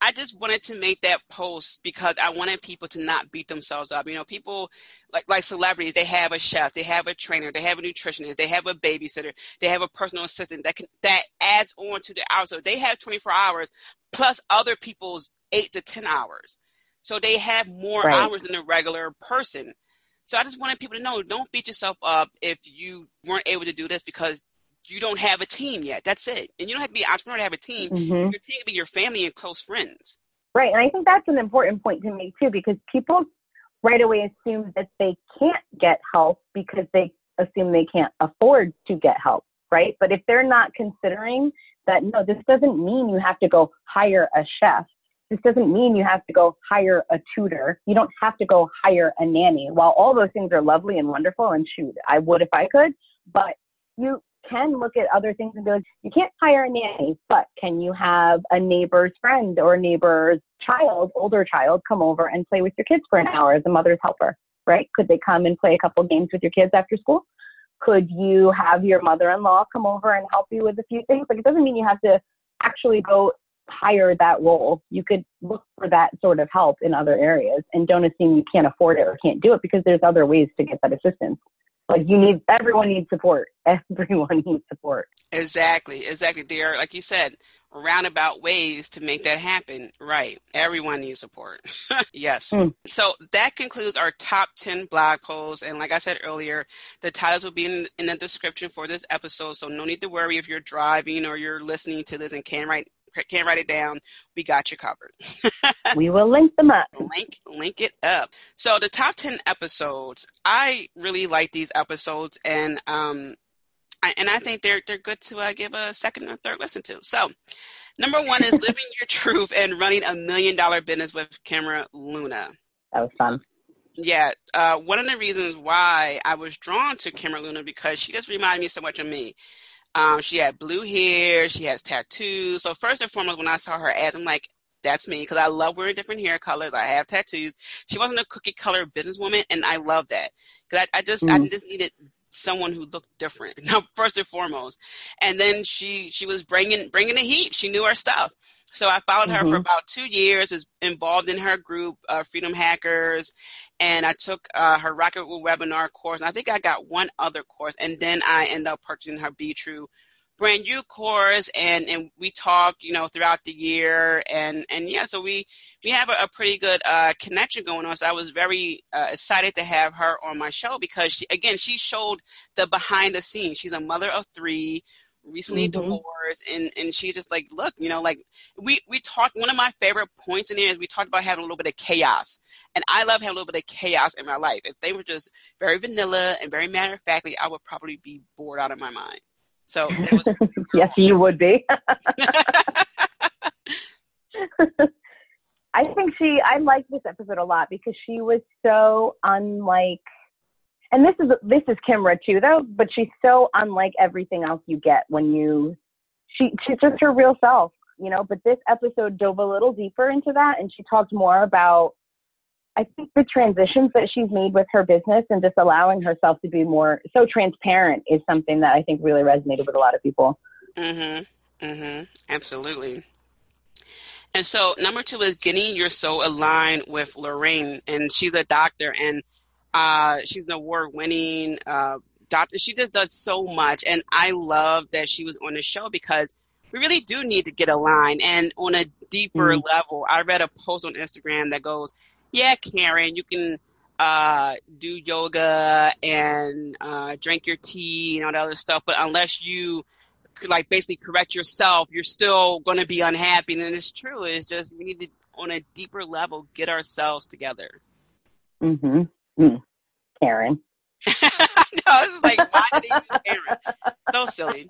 I just wanted to make that post because I wanted people to not beat themselves up. You know, people like like celebrities, they have a chef, they have a trainer, they have a nutritionist, they have a babysitter, they have a personal assistant that can that adds on to the hours. So they have 24 hours plus other people's eight to 10 hours. So they have more right. hours than a regular person. So I just wanted people to know don't beat yourself up if you weren't able to do this because you don't have a team yet. That's it. And you don't have to be an entrepreneur to have a team. Mm-hmm. Your team can be your family and close friends. Right. And I think that's an important point to make too, because people right away assume that they can't get help because they assume they can't afford to get help. Right. But if they're not considering that, no, this doesn't mean you have to go hire a chef. This doesn't mean you have to go hire a tutor. You don't have to go hire a nanny. While all those things are lovely and wonderful, and shoot, I would if I could, but you can look at other things and be like, you can't hire a nanny, but can you have a neighbor's friend or neighbor's child, older child, come over and play with your kids for an hour as a mother's helper, right? Could they come and play a couple games with your kids after school? Could you have your mother-in-law come over and help you with a few things? Like it doesn't mean you have to actually go hire that role. You could look for that sort of help in other areas and don't assume you can't afford it or can't do it because there's other ways to get that assistance. Like you need everyone needs support. Everyone needs support. Exactly exactly. There like you said roundabout ways to make that happen. Right. Everyone needs support. Yes. Mm. so that concludes our top 10 blog posts. And like i said earlier the titles will be in, in the description for this episode. So no need to worry if you're driving or you're listening to this and can't write can't write it down, we got you covered. we will link them up. Link link it up. So the top ten episodes, I really like these episodes, and um, I, and I think they're they're good to uh, give a second or third listen to. So. Number one is living your truth and running a million dollar business with Kimra Luna. That was fun. Yeah, uh, one of the reasons why I was drawn to Kimra Luna because she just reminded me so much of me. Um, she had blue hair. She has tattoos. So first and foremost, when I saw her ads, I'm like, that's me because I love wearing different hair colors. I have tattoos. She wasn't a cookie color businesswoman, and I love that because I, I, just mm. I just needed someone who looked different. Now, first and foremost, and then she she was bringing bringing the heat. She knew her stuff. So I followed her mm-hmm. for about two years, was involved in her group, uh, Freedom Hackers, and I took uh, her Rocket webinar course. I think I got one other course, and then I ended up purchasing her Be True brand new course and and we talk you know throughout the year. And and yeah so we we have a, a pretty good uh, connection going on. So i was very uh, excited to have her on my show because she, again she showed the behind the scenes. She's a mother of three recently mm-hmm. divorced and and she just like look you know like we we talked one of my favorite points in there is we talked about having a little bit of chaos. And i love having a little bit of chaos in my life. If they were just very vanilla and very matter of factly i would probably be bored out of my mind so was- yes you would be i think she i like this episode a lot because she was so unlike and this is this is Kimra too though, but she's so unlike everything else you get when you she she's just her real self, you know. But this episode dove a little deeper into that, and she talked more about I think the transitions that she's made with her business and just allowing herself to be more so transparent is something that I think really resonated with a lot of people. Mhm. Mhm. Absolutely. And so number two is getting your soul aligned with Loraine, and she's a doctor, and uh, she's an award-winning uh, doctor. She just does so much, and I love that she was on the show because we really do need to get aligned. And on a deeper mm-hmm. level, I read a post on Instagram that goes, "Yeah, Karen, you can." Uh, do yoga and uh, drink your tea and all that other stuff, but unless you like basically correct yourself, you're still going to be unhappy. And it's true. It's just we need to, on a deeper level, get ourselves together. Mm-hmm. Mm. Karen. no, it's like why did he use Karen? So silly.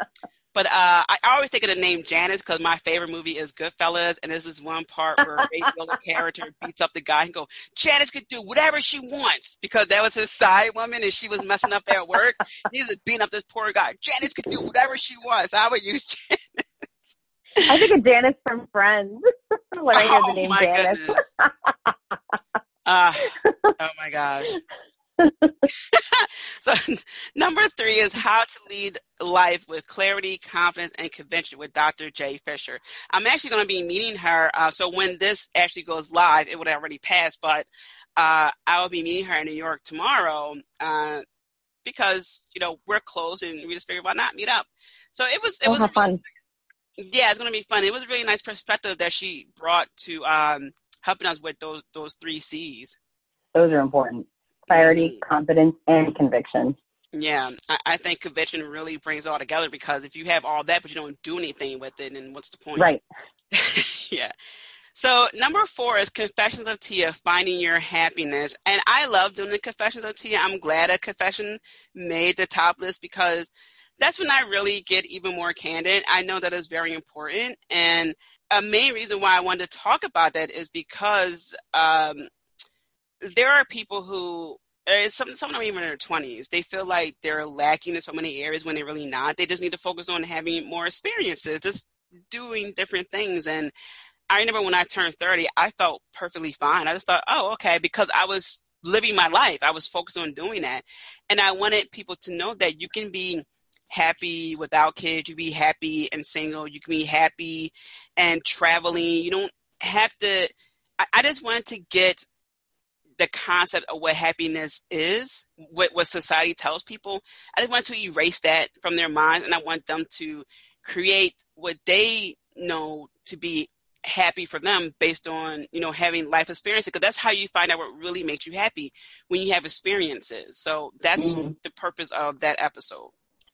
But uh, I always think of the name Janice because my favorite movie is Goodfellas, and this is one part where Ray Miller character beats up the guy and go, Janice could do whatever she wants because that was his side woman and she was messing up at work. He's beating up this poor guy. Janice could do whatever she wants. I would use Janice. I think of Janice from Friends when I hear oh, the name my Janice. Uh, oh my gosh. so number three is how to lead life with clarity, confidence, and conviction with Dr. J. Fisher. I'm actually going to be meeting her. Uh, so when this actually goes live, it would already pass, but uh, I will be meeting her in New York tomorrow uh, because you know we're close and we just figured why not meet up. So it was it was really, fun. Yeah, it's going to be fun. It was a really nice perspective that she brought to um, helping us with those those three C's. Those are important clarity, mm-hmm. confidence, and conviction. Yeah, I, I, think conviction really brings it all together because if you have all that but you don't do anything with it, then what's the point? Right. yeah. So number four is Confessions of Tia, finding your happiness. And I love doing the Confessions of Tia. I'm glad a confession made the top list because that's when I really get even more candid. I know that is very important. And a main reason why I wanted to talk about that is because um, there are people who uh, some some of them even in their twenties. They feel like they're lacking in so many areas when they're really not. They just need to focus on having more experiences, just doing different things. And I remember when I turned thirty, I felt perfectly fine. I just thought, oh, okay, because I was living my life. I was focused on doing that, and I wanted people to know that you can be happy without kids. You can be happy and single. You can be happy and traveling. You don't have to. I, I just wanted to get the concept of what happiness is, what, what society tells people. I just want to erase that from their minds and I want them to create what they know to be happy for them based on you know having life experiences because that's how you find out what really makes you happy when you have experiences so that's mm-hmm. the purpose of that episode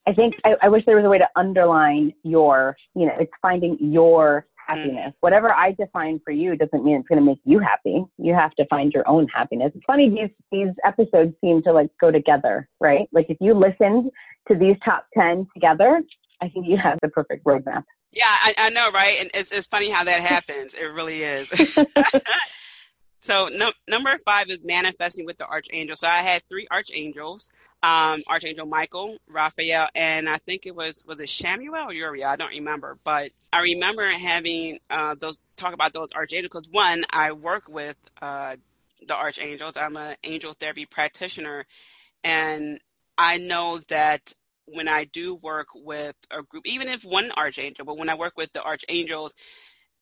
i think I, I, wish there was a way to underline your you know it's finding your happiness. Mm. Whatever I define for you doesn't mean it's going to make you happy. You have to find your own happiness. It's funny these these episodes seem to like go together, right? Like if you listened to these top ten together, I think you have the perfect roadmap. Yeah, I, I know, right? And it's it's funny how that happens. it really is. so no, number five is manifesting with the archangel. So I had three archangels um, Archangel Michael, Raphael, and I think it was was it Chamuel or Uriel? I don't remember, but I remember having uh, those talk about those archangels because one, I work with uh, the archangels. I'm an angel therapy practitioner, and I know that when I do work with a group, even if one archangel, but when I work with the archangels,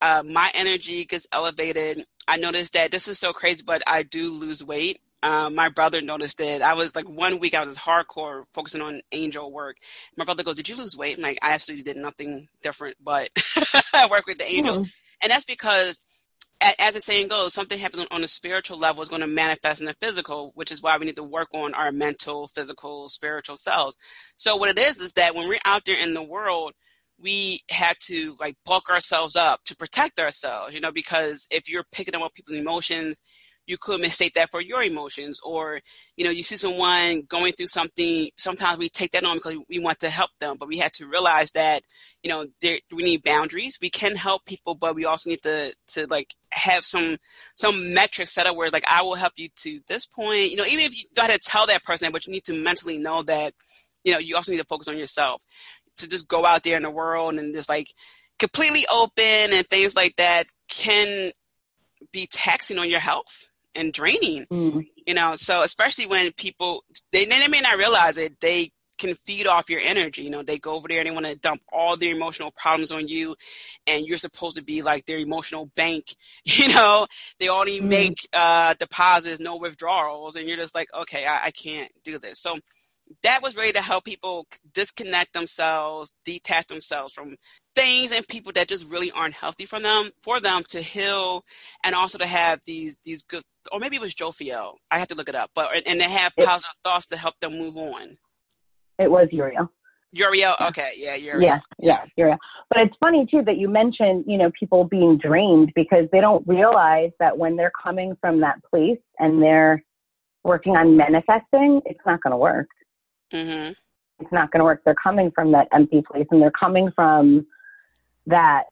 uh, my energy gets elevated. I notice that this is so crazy, but I do lose weight um, my brother noticed it. I was like one week I was hardcore focusing on angel work. My brother goes, "Did you lose weight?" I'm like, "I absolutely did nothing different, but I work with the angel," mm-hmm. and that's because. As the saying goes, something happens on a spiritual level is going to manifest in the physical, which is why we need to work on our mental, physical, spiritual selves. So what it is is that when we're out there in the world, we have to like bulk ourselves up to protect ourselves, you know, because if you're picking up people's emotions, you could mistake that for your emotions or you know you see someone going through something sometimes we take that on because we want to help them but we have to realize that you know we need boundaries. We can help people but we also need to to like have some some metrics set up where like i will help you to this point. You know even if you don't have to tell that person that but you need to mentally know that you know you also need to focus on yourself. To just go out there in the world and just like completely open and things like that can be taxing on your health and draining. Mm. You know, so especially when people they, they may not realize it, they can feed off your energy. You know, they go over there and they want to dump all their emotional problems on you, and you're supposed to be like their emotional bank. You know, they only mm-hmm. make uh, deposits, no withdrawals, and you're just like, okay, I, I can't do this. So that was really to help people disconnect themselves, detach themselves from things and people that just really aren't healthy for them, for them to heal, and also to have these these good, or maybe it was Jophiel. I have to look it up, but and they have positive it, thoughts to help them move on. It was Uriel. Uriel, okay, yeah, Uriel. Yeah, yeah, Uriel. But it's funny too that you mentioned, you know, people being drained because they don't realize that when they're coming from that place and they're working on manifesting, it's not going to work. Mm-hmm. It's not going to work. They're coming from that empty place and they're coming from that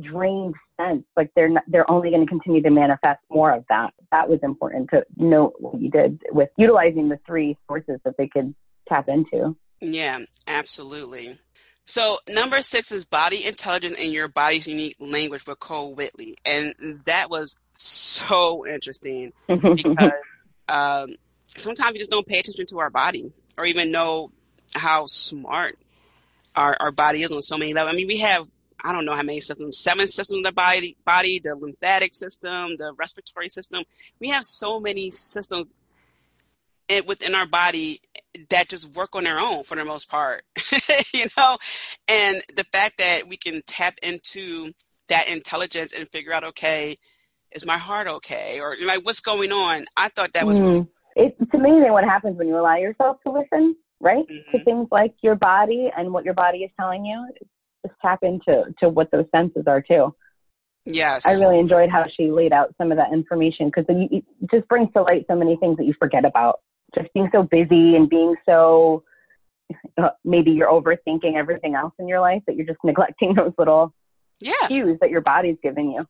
drained sense. Like they're not, they're only going to continue to manifest more of that. That was important to note what you did with utilizing the three sources that they could tap into. Yeah, absolutely. So number six is body intelligence and your body's unique language with Kole Whitty, and that was so interesting because um, sometimes we just don't pay attention to our body or even know how smart our, our body is on so many levels. I mean, we have I don't know how many systems, seven systems in the body, body, the lymphatic system, the respiratory system. We have so many systems within our body that just work on their own for the most part, you know? And the fact that we can tap into that intelligence and figure out, okay, is my heart okay? Or like, what's going on? I thought that was really it's amazing what happens when you allow yourself to listen, right? Mm-hmm. To things like your body and what your body is telling you. Just tap into to what those senses are too. Yes. I really enjoyed how she laid out some of that information because it just brings to light so many things that you forget about. Just being so busy and being so uh, maybe you're overthinking everything else in your life that you're just neglecting those little yeah. cues that your body's giving you.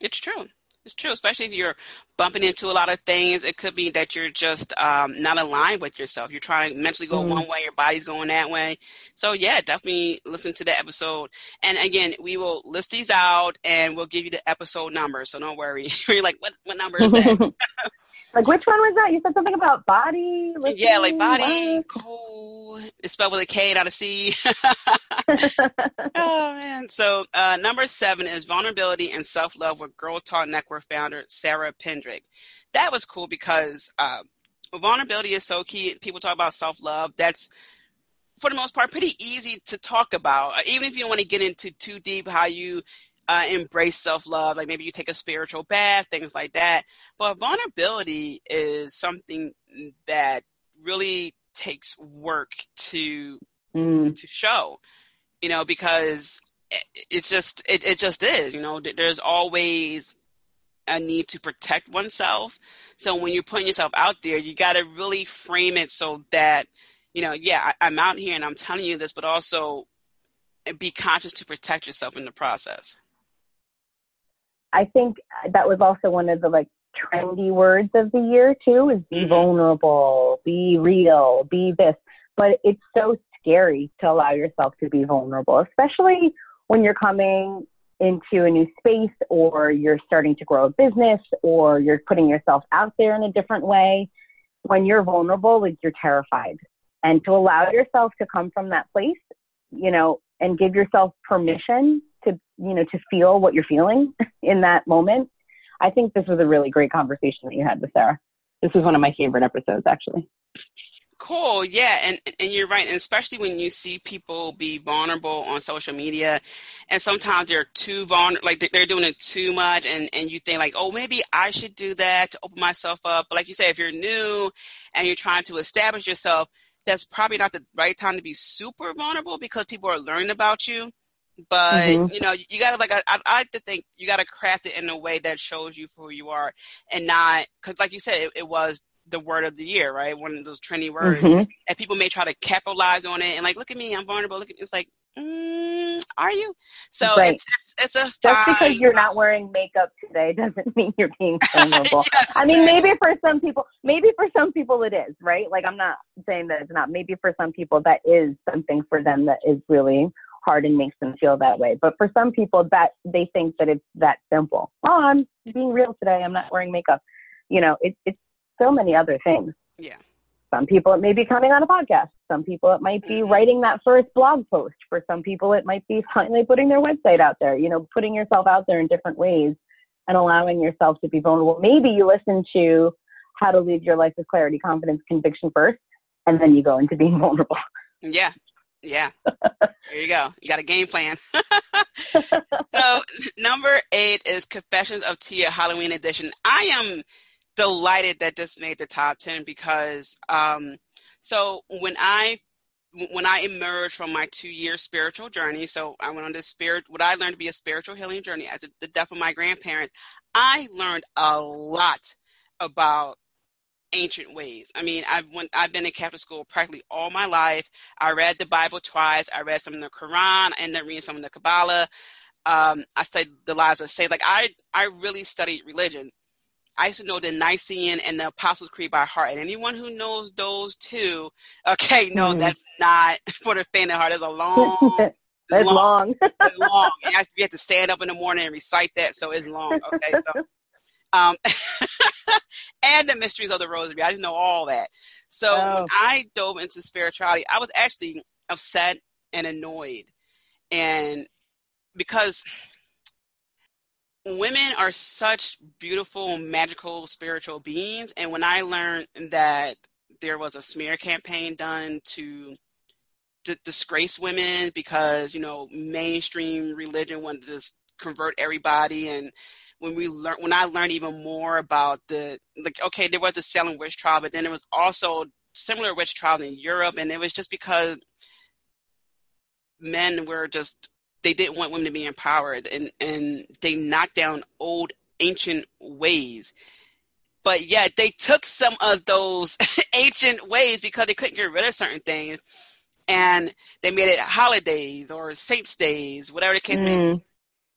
It's true. It's true, especially if you're bumping into a lot of things. It could be that you're just um, not aligned with yourself. You're trying to mentally go mm one way, your body's going that way. So yeah, definitely listen to the episode. And again, we will list these out and we'll give you the episode number. So don't worry. you're like, what what number is that? Like which one was that? You said something about body. Yeah, like body. Cool. It's spelled with a K, not a C. oh man. So uh, number seven is vulnerability and self love with GirlTalk Network founder Sarah Pendrick. That was cool because uh, vulnerability is so key. People talk about self love. That's for the most part pretty easy to talk about. Even if you don't want to get into too deep how you uh, embrace self love, like maybe you take a spiritual bath, things like that. But vulnerability is something that really takes work to mm. to show, you know, because it, it's just it, it just is, you know. There's always a need to protect oneself. So when you're putting yourself out there, you got to really frame it so that you know, yeah, I, I'm out here and I'm telling you this, but also be conscious to protect yourself in the process. I think that was also one of the like trendy words of the year too is be mm-hmm. vulnerable, be real, be this. But it's so scary to allow yourself to be vulnerable, especially when you're coming into a new space or you're starting to grow a business or you're putting yourself out there in a different way. When you're vulnerable, like you're terrified. And to allow yourself to come from that place, you know, and give yourself permission to you know to feel what you're feeling in that moment. I think this was a really great conversation that you had with sarah. This was one of my favorite episodes actually. Cool. Yeah. And and you're right. And especially when you see people be vulnerable on social media and sometimes they're too vulnerable like they're doing it too much and and you think like oh maybe i should do that to open myself up. But like you say if you're new and you're trying to establish yourself that's probably not the right time to be super vulnerable because people are learning about you but mm-hmm. you know you gotta like I, I, like to think you gotta craft it in a way that shows you for who you are and not because like you said it, it, was the word of the year right one of those trendy words mm-hmm. and people may try to capitalize on it and like look at me i'm vulnerable look at me it's like mm, are you so right. it's, it's, it's a just because you're not wearing makeup today doesn't mean you're being vulnerable yes. i mean maybe for some people maybe for some people it is right like i'm not saying that it's not maybe for some people that is something for them that is really hard and makes them feel that way. But for some people, that they think that it's that simple. Oh, I'm being real today. I'm not wearing makeup. You know, it's it's so many other things. Yeah. Some people it may be coming on a podcast. Some people it might be mm-hmm. writing that first blog post. For some people it might be finally putting their website out there, you know, putting yourself out there in different ways and allowing yourself to be vulnerable. Maybe you listen to how to live your life with clarity, confidence, conviction first, and then you go into being vulnerable. Yeah. Yeah. there you go. You got a game plan. so, number eight is Confessions of Tia Halloween Edition. I am delighted that this made the top 10 because, um, so when I when I emerged from my two year spiritual journey, so I went on this spirit, what I learned to be a spiritual healing journey after the death of my grandparents, I learned a lot about ancient ways. I mean, I've went, I've been in Catholic school practically all my life. I read the Bible twice. I read some of the Quran. I ended up reading some of the Kabbalah. Um, I studied the lives of saints. Like I, I really studied religion. I used to know the Nicene and the Apostles' Creed by heart. And anyone who knows those two, okay, no, mm. that's not for the faint of heart. It's a long. It's, long. long. it's long. You have, to, you have to stand up in the morning and recite that, so it's long. Okay, so um, and the mysteries of the rosary. I didn't know all that. So oh. when I dove into spirituality, I was actually upset and annoyed. And because women are such beautiful, magical, spiritual beings. And when I learned that there was a smear campaign done to d- disgrace women because, you know, mainstream religion wanted to just convert everybody and when we learn when I learned even more about the like okay there was the Salem witch trial but then there was also similar witch trials in Europe and it was just because men were just they didn't want women to be empowered and and they knocked down old ancient ways but yet they took some of those ancient ways because they couldn't get rid of certain things and they made it holidays or saints days whatever the case mm.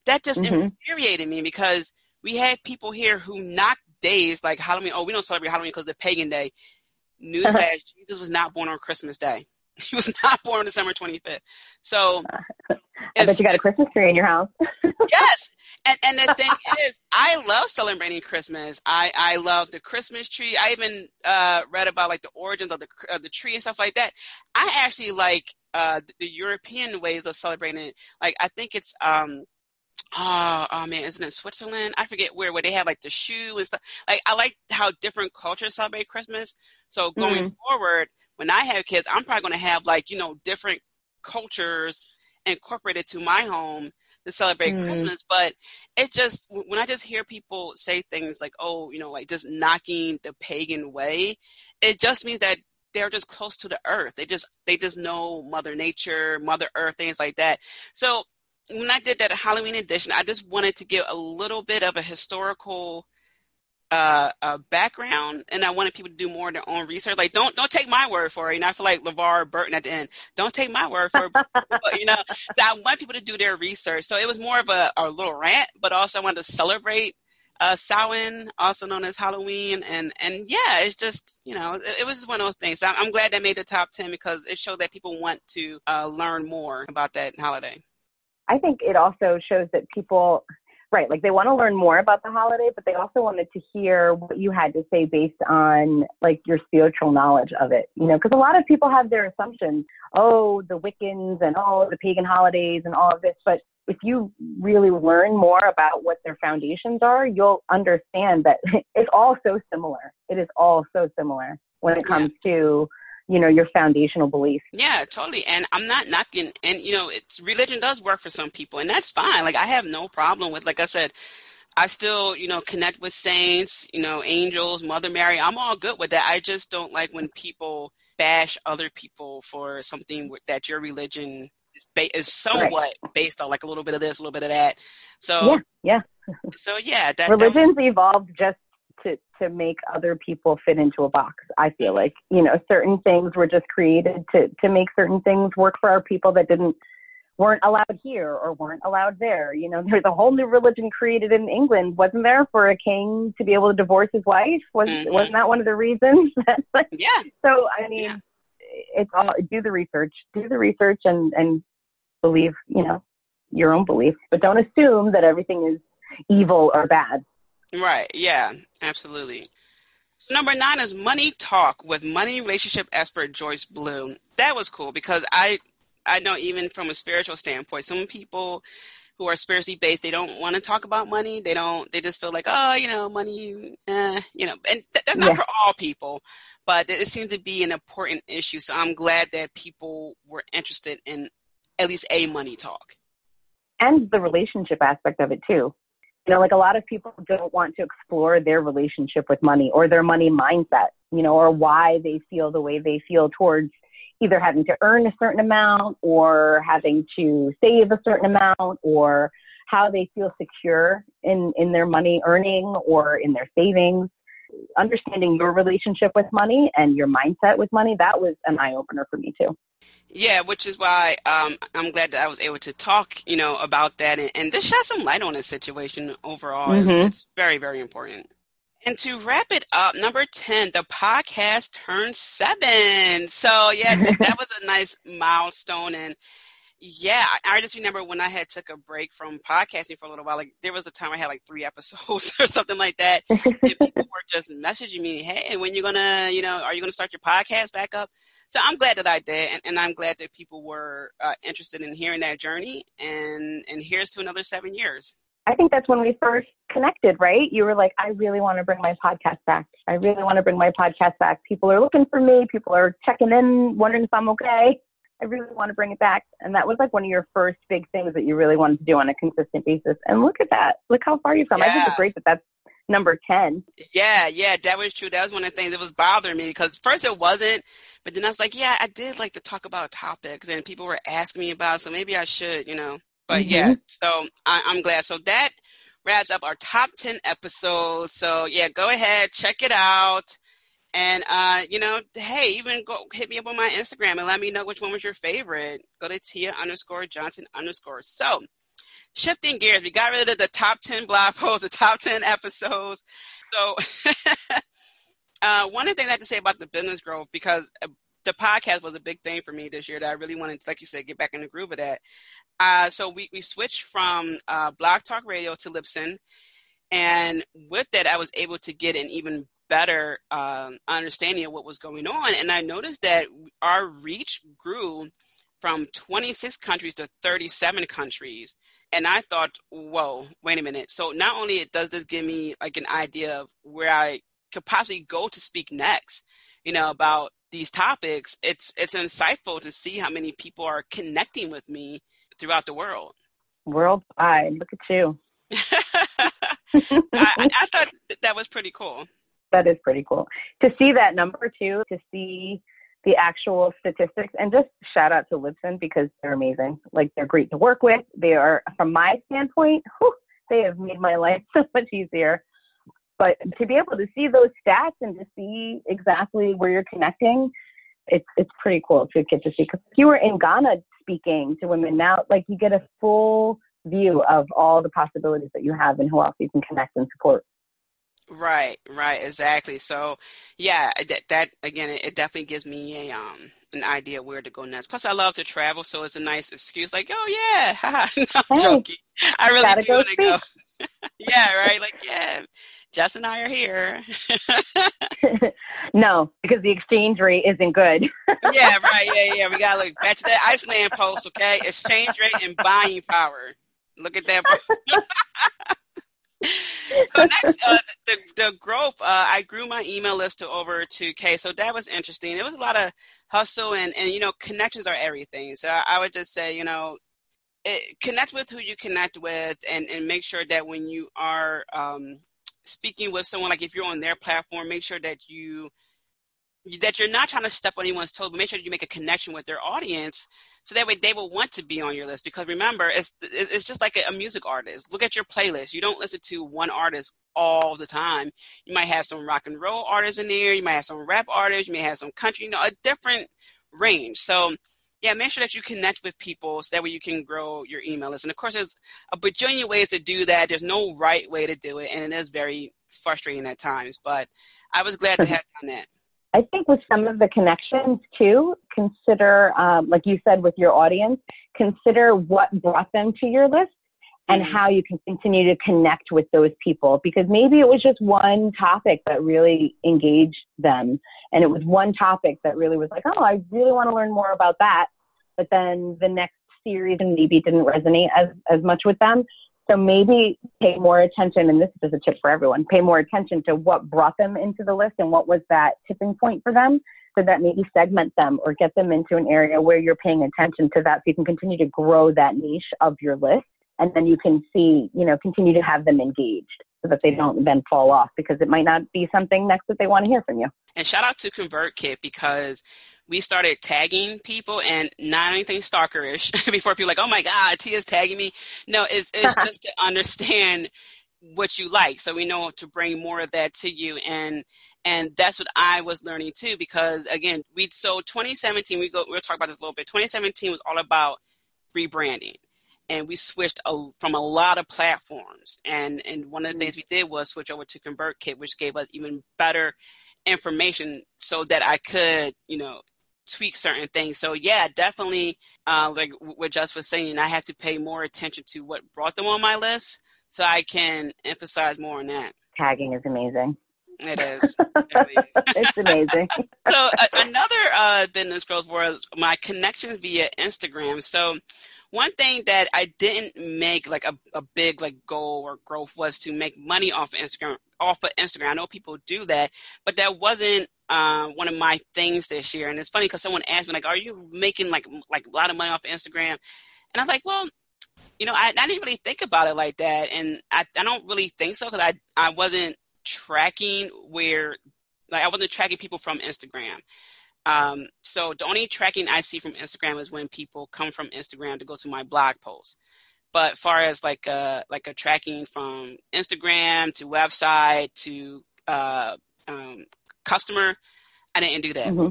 That just mm-hmm. infuriated me because we had people here who knocked days like Halloween. Oh, we don't celebrate Halloween because the pagan day. Newsflash: Jesus was not born on Christmas Day. He was not born on December 25th. So I bet you got a Christmas tree in your house. yes. And and the thing is, I love celebrating Christmas. I I love the Christmas tree. I even uh, read about like the origins of the of the tree and stuff like that. I actually like uh, the European ways of celebrating it. Like I think it's um oh, oh man, isn't it Switzerland? I forget where where they have like the shoe and stuff. Like I like how different cultures celebrate Christmas. So going mm. forward, when I have kids, I'm probably going to have like you know different cultures incorporated to my home to celebrate mm. Christmas. But it just when I just hear people say things like, oh, you know, like just knocking the pagan way, it just means that they're just close to the earth. They just they just know Mother Nature, Mother Earth, things like that. So when I did that Halloween edition, I just wanted to give a little bit of a historical uh, uh, background, and I wanted people to do more of their own research. Like, don't don't take my word for it. Know, I feel like LeVar Burton at the end. Don't take my word for it. you know, so I want people to do their research. So it was more of a, a little rant, but also I wanted to celebrate uh, Samhain, also known as Halloween, and and yeah, it's just you know, it, it was one of those things. I'm, I'm, glad that made the top ten because it showed that people want to uh, learn more about that holiday. I think it also shows that people, right, like they want to learn more about the holiday, but they also wanted to hear what you had to say based on like your spiritual knowledge of it, you know, because a lot of people have their assumptions, oh, the Wiccans and oh, the pagan holidays and all of this, but if you really learn more about what their foundations are, you'll understand that it's all so similar. It is all so similar when it comes to you know your foundational beliefs. Yeah totally. And i'm not knocking and you know it's religion does work for some people and that's fine. Like i have no problem with like i said i still you know connect with saints you know angels mother mary. I'm all good with that. I just don't like when people bash other people for something that your religion is, ba- is somewhat right. based on like a little bit of this a little bit of that. So yeah yeah. so yeah that, religions that, evolved just to make other people fit into a box. I feel like you know certain things were just created to to make certain things work for our people that didn't weren't allowed here or weren't allowed there. You know, there's a whole new religion created in England, wasn't there, for a king to be able to divorce his wife? Was mm-hmm. wasn't that one of the reasons? yeah. So I mean, yeah. it's all do the research, do the research, and and believe you know your own beliefs, but don't assume that everything is evil or bad. Right. Yeah. Absolutely. Number nine is Money Talk with money relationship expert Joyce Blue. That was cool because I I know even from a spiritual standpoint, some people who are spiritually based, they don't want to talk about money. They don't. They just feel like, oh, you know, money, eh, you know, and th- that's not yeah. for all people, but it seems to be an important issue. So I'm glad that people were interested in at least a money talk. And the relationship aspect of it too. You know, like a lot of people don't want to explore their relationship with money or their money mindset, you know, or why they feel the way they feel towards either having to earn a certain amount or having to save a certain amount or how they feel secure in, in their money earning or in their savings. Understanding your relationship with money and your mindset with money, that was an eye opener for me too. Yeah, which is why um, I'm glad that I was able to talk, you know, about that and, and just shed some light on the situation overall. Mm-hmm. It's, it's very, very important. And to wrap it up, number 10, the podcast turned seven. So, yeah, th- that was a nice milestone. And yeah, I just remember when I had took a break from podcasting for a little while, like there was a time I had like three episodes or something like that. and people just messaging me, hey, when you're gonna, you know, are you gonna start your podcast back up? So I'm glad that I did. And, and I'm glad that people were uh, interested in hearing that journey. And, and here's to another seven years. I think that's when we first connected, right? You were like, I really want to bring my podcast back. I really want to bring my podcast back. People are looking for me. People are checking in, wondering if I'm okay. I really want to bring it back. And that was like one of your first big things that you really wanted to do on a consistent basis. And look at that. Look how far you've come. Yeah. I think it's great that that's number 10. Yeah, yeah, that was true. That was one of the things that was bothering me because first it wasn't, but then I was like, yeah, I did like to talk about topics and people were asking me about, it, so maybe I should, you know. But mm-hmm. yeah, so I, I'm glad. So that wraps up our top 10 episodes. So yeah, go ahead, check it out. And, uh, you know, hey, even go hit me up on my Instagram and let me know which one was your favorite. Go to Tia underscore Johnson underscore. So, shifting gears, we got rid of the top 10 blog posts, the top 10 episodes. So, uh, one of the things I have to say about the business growth, because uh, the podcast was a big thing for me this year that I really wanted like you said, get back in the groove of that. Uh, so we, we switched from uh, Blog Talk Radio to Libsyn. And with that, I was able to get an even better um, understanding of what was going on. And I noticed that our reach grew from 26 countries to 37 countries. And I thought, whoa, wait a minute. So not only does this give me like an idea of where I could possibly go to speak next, you know, about these topics, it's it's insightful to see how many people are connecting with me throughout the world. Worldwide. Look at you. I, I, thought that was pretty cool. That is pretty cool. To see that number too, to see the actual statistics, and just shout out to Libsyn because they're amazing. Like they're great to work with. They are, from my standpoint, whew, they have made my life so much easier. But to be able to see those stats and to see exactly where you're connecting, it's it's pretty cool to get to see. Because if you were in Ghana speaking to women now, like you get a full view of all the possibilities that you have and who else you can connect and support. Right, right, exactly. So, yeah, that, that again, it, it, definitely gives me a um an idea where to go next. Plus, I love to travel, so it's a nice excuse. Like, oh yeah, no, I'm hey, joking. I really do want to go. yeah, right. Like, yeah, Jess and I are here. no, because the exchange rate isn't good. yeah, right. Yeah, yeah. We got to look back to that Iceland post, okay? Exchange rate and buying power. Look at that. so next, uh, the the growth. Uh, I grew my email list to over 2k, so that was interesting. It was a lot of hustle, and and you know, connections are everything. So I, I would just say, you know, it, connect with who you connect with, and and make sure that when you are um, speaking with someone, like if you're on their platform, make sure that you that you're not trying to step on anyone's toes, but make sure that you make a connection with their audience, so that way they will want to be on your list. Because remember, it's it's just like a, music artist. Look at your playlist. You don't listen to one artist all the time. You might have some rock and roll artists in there. You might have some rap artists. You may have some country. You know, a different range. So yeah, make sure that you connect with people so that way you can grow your email list. And of course, there's a bajillion ways to do that. There's no right way to do it, and it is very frustrating at times. But I was glad to have done that. I think with some of the connections too, consider, um, like you said, with your audience, consider what brought them to your list and Mhm. how you can continue to connect with those people. Because maybe it was just one topic that really engaged them. And it was one topic that really was like oh i really want to learn more about that. But then the next series and maybe didn't resonate as, as much with them so maybe pay more attention and this is a tip for everyone pay more attention to what brought them into the list and what was that tipping point for them so that maybe segment them or get them into an area where you're paying attention to that so you can continue to grow that niche of your list and then you can see, you know, continue to have them engaged so that they don't then fall off because it might not be something next that they want to hear from you. And shout out to ConvertKit because we started tagging people and not anything stalkerish before people like, oh my God, Tia's tagging me. No, it's, it's just to understand what you like. So we know to bring more of that to you. And, and that's what I was learning too, because again, we, so 2017, we go, we'll talk about this a little bit. 2017 was all about rebranding and we switched a, from a lot of platforms. And and one of the things mm. we did was switch over to ConvertKit, which gave us even better information, so that I could, you know, tweak certain things. So yeah, definitely, uh, like what Jess was saying, I have to pay more attention to what brought them on my list, so I can emphasize more on that. Tagging is amazing. It is. It really is. it's amazing. so uh, another uh, business growth was my connections via Instagram. So one thing that I didn't make like a, a big like goal or growth was to make money off of Instagram off of Instagram. I know people do that, but that wasn't uh, one of my things this year. And it's funny because someone asked me like, "Are you making like like a lot of money off of Instagram?" And I was like, "Well." You know, I, I didn't really think about it like that, and I, I don't really think so because I I wasn't tracking where like I wasn't tracking people from Instagram. Um, so the only tracking I see from Instagram is when people come from Instagram to go to my blog post. But far as like a like a tracking from Instagram to website to uh, um, customer, I didn't do that. hmm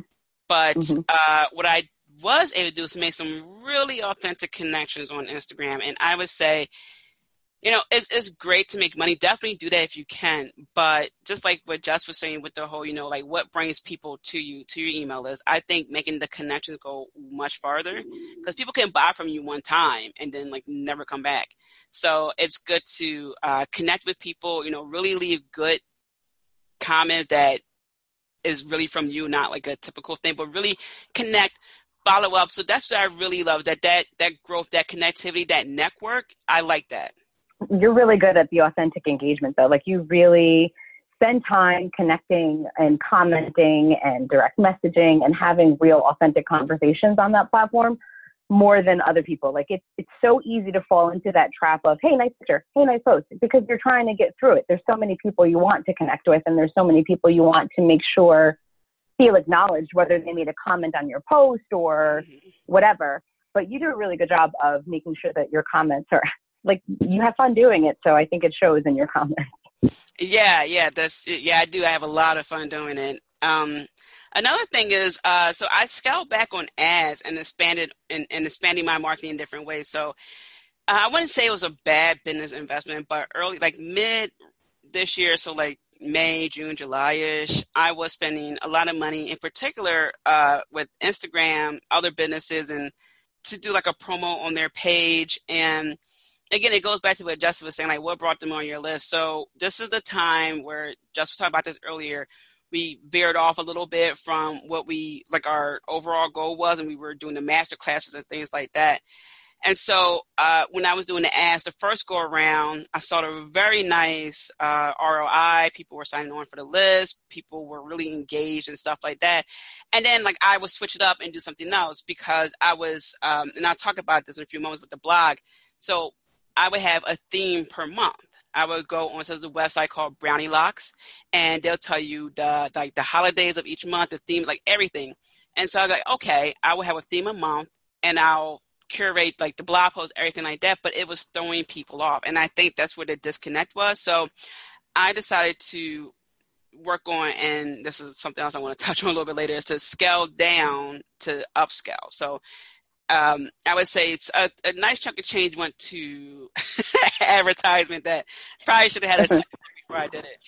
But Mhm. uh, what I was able to do is make some really authentic connections on Instagram, and I would say you know, it's it's great to make money. Definitely do that if you can. But just like what Jess was saying with the whole, you know, like what brings people to you to your email list, I think making the connections go much farther because people can buy from you one time and then like never come back. So it's good to uh, connect with people. You know, really leave good comments that is really from you, not like a typical thing, but really connect follow up so that's what i really love that that that growth that connectivity that network i like that You're really good at the authentic engagement, though. Like you really spend time connecting and commenting and direct messaging and having real authentic conversations on that platform more than other people. Like it's it's so easy to fall into that trap of hey nice picture, hey nice post because you're trying to get through it. There's so many people you want to connect with and there's so many people you want to make sure feel acknowledged whether they made a comment on your post or mm-hmm. whatever. But you do a really good job of making sure that your comments are like you have fun doing it. So I think it shows in your comments. Yeah, yeah, that's yeah. I do. I have a lot of fun doing it. Um, another thing is, uh, so I scaled back on ads and expanded and, and expanding my marketing in different ways. So uh, I wouldn't say it was a bad business investment, but early, like mid this year, so like May, June, July ish, I was spending a lot of money, in particular uh, with Instagram, other businesses, and to do like a promo on their page and again, it goes back to what Justin was saying, like what brought them on your list. So this is the time where Justin was talking about this earlier. We veered off a little bit from what we like our overall goal was, and we were doing the master classes and things like that. And so uh, when I was doing the ads, the first go around, I saw a very nice uh, ROI. People were signing on for the list. People were really engaged and stuff like that. And then like I would switch it up and do something else because I was, um, and I'll talk about this in a few moments with the blog. So I would have a theme per month. I would go on to the website called Brownielocks, and they'll tell you the like the holidays of each month, the themes, like everything. And so I was like, okay, I will have a theme a month, and I'll curate like the blog post, everything like that. But it was throwing people off, and I think that's where the disconnect was. So I decided to work on, and this is something else I want to touch on a little bit later, is to scale down to upscale. So um, I would say it's a, a, nice chunk of change went to advertisement that probably should have had a second before I did it.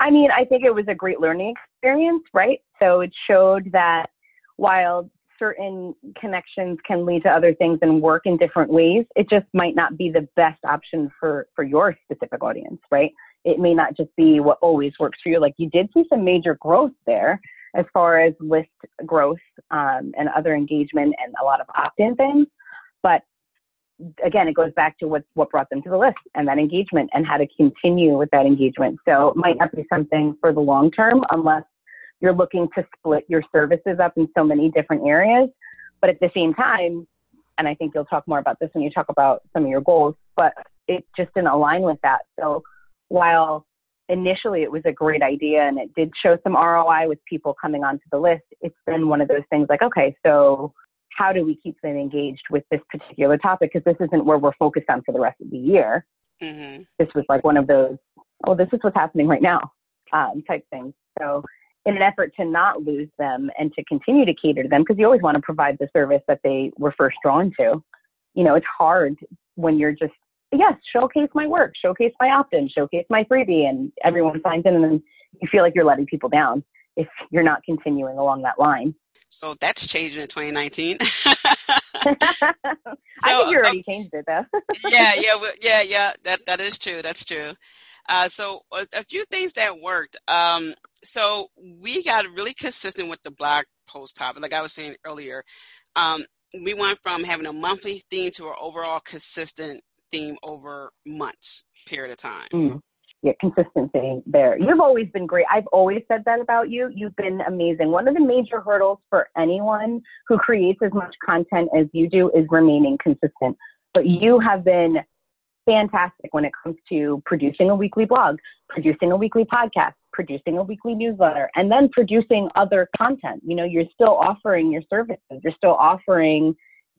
I mean, I think it was a great learning experience, right? So it showed that while certain connections can lead to other things and work in different ways. It just might not be the best option for for your specific audience, right? It may not just be what always works for you. Like you did see some major growth there as far as list growth um, and other engagement and a lot of opt-in things, but again, it goes back to what, what brought them to the list and that engagement and how to continue with that engagement. So it might not be something for the long term unless you're looking to split your services up in so many different areas. But at the same time, and I think you'll talk more about this when you talk about some of your goals, but it just didn't align with that. So while initially it was a great idea and it did show some ROI with people coming onto the list, it's been one of those things like, okay, so how do we keep them engaged with this particular topic? Because this isn't where we're focused on for the rest of the year. Mm-hmm. This was like one of those, oh, this is what's happening right now um, type things. So, in an effort to not lose them and to continue to cater to them, because you always want to provide the service that they were first drawn to. You know, it's hard when you're just, yes, showcase my work, showcase my opt in, showcase my freebie, and everyone signs in, and then you feel like you're letting people down if you're not continuing along that line. So that's changing in 2019. so, I think you already um, changed it though. yeah, yeah, yeah, yeah. That that is true. That's true. Uh, so a, a, few things that worked. Um, so we got really consistent with the blog post topic. Like I was saying earlier, um, we went from having a monthly theme to an overall consistent theme over months period of time. Mm yeah, consistency there. You've always been great. I've always said that about you. You've been amazing. One of the major hurdles for anyone who creates as much content as you do is remaining consistent. But you have been fantastic when it comes to producing a weekly blog, producing a weekly podcast, producing a weekly newsletter, and then producing other content. You know, you're still offering your services, you're still offering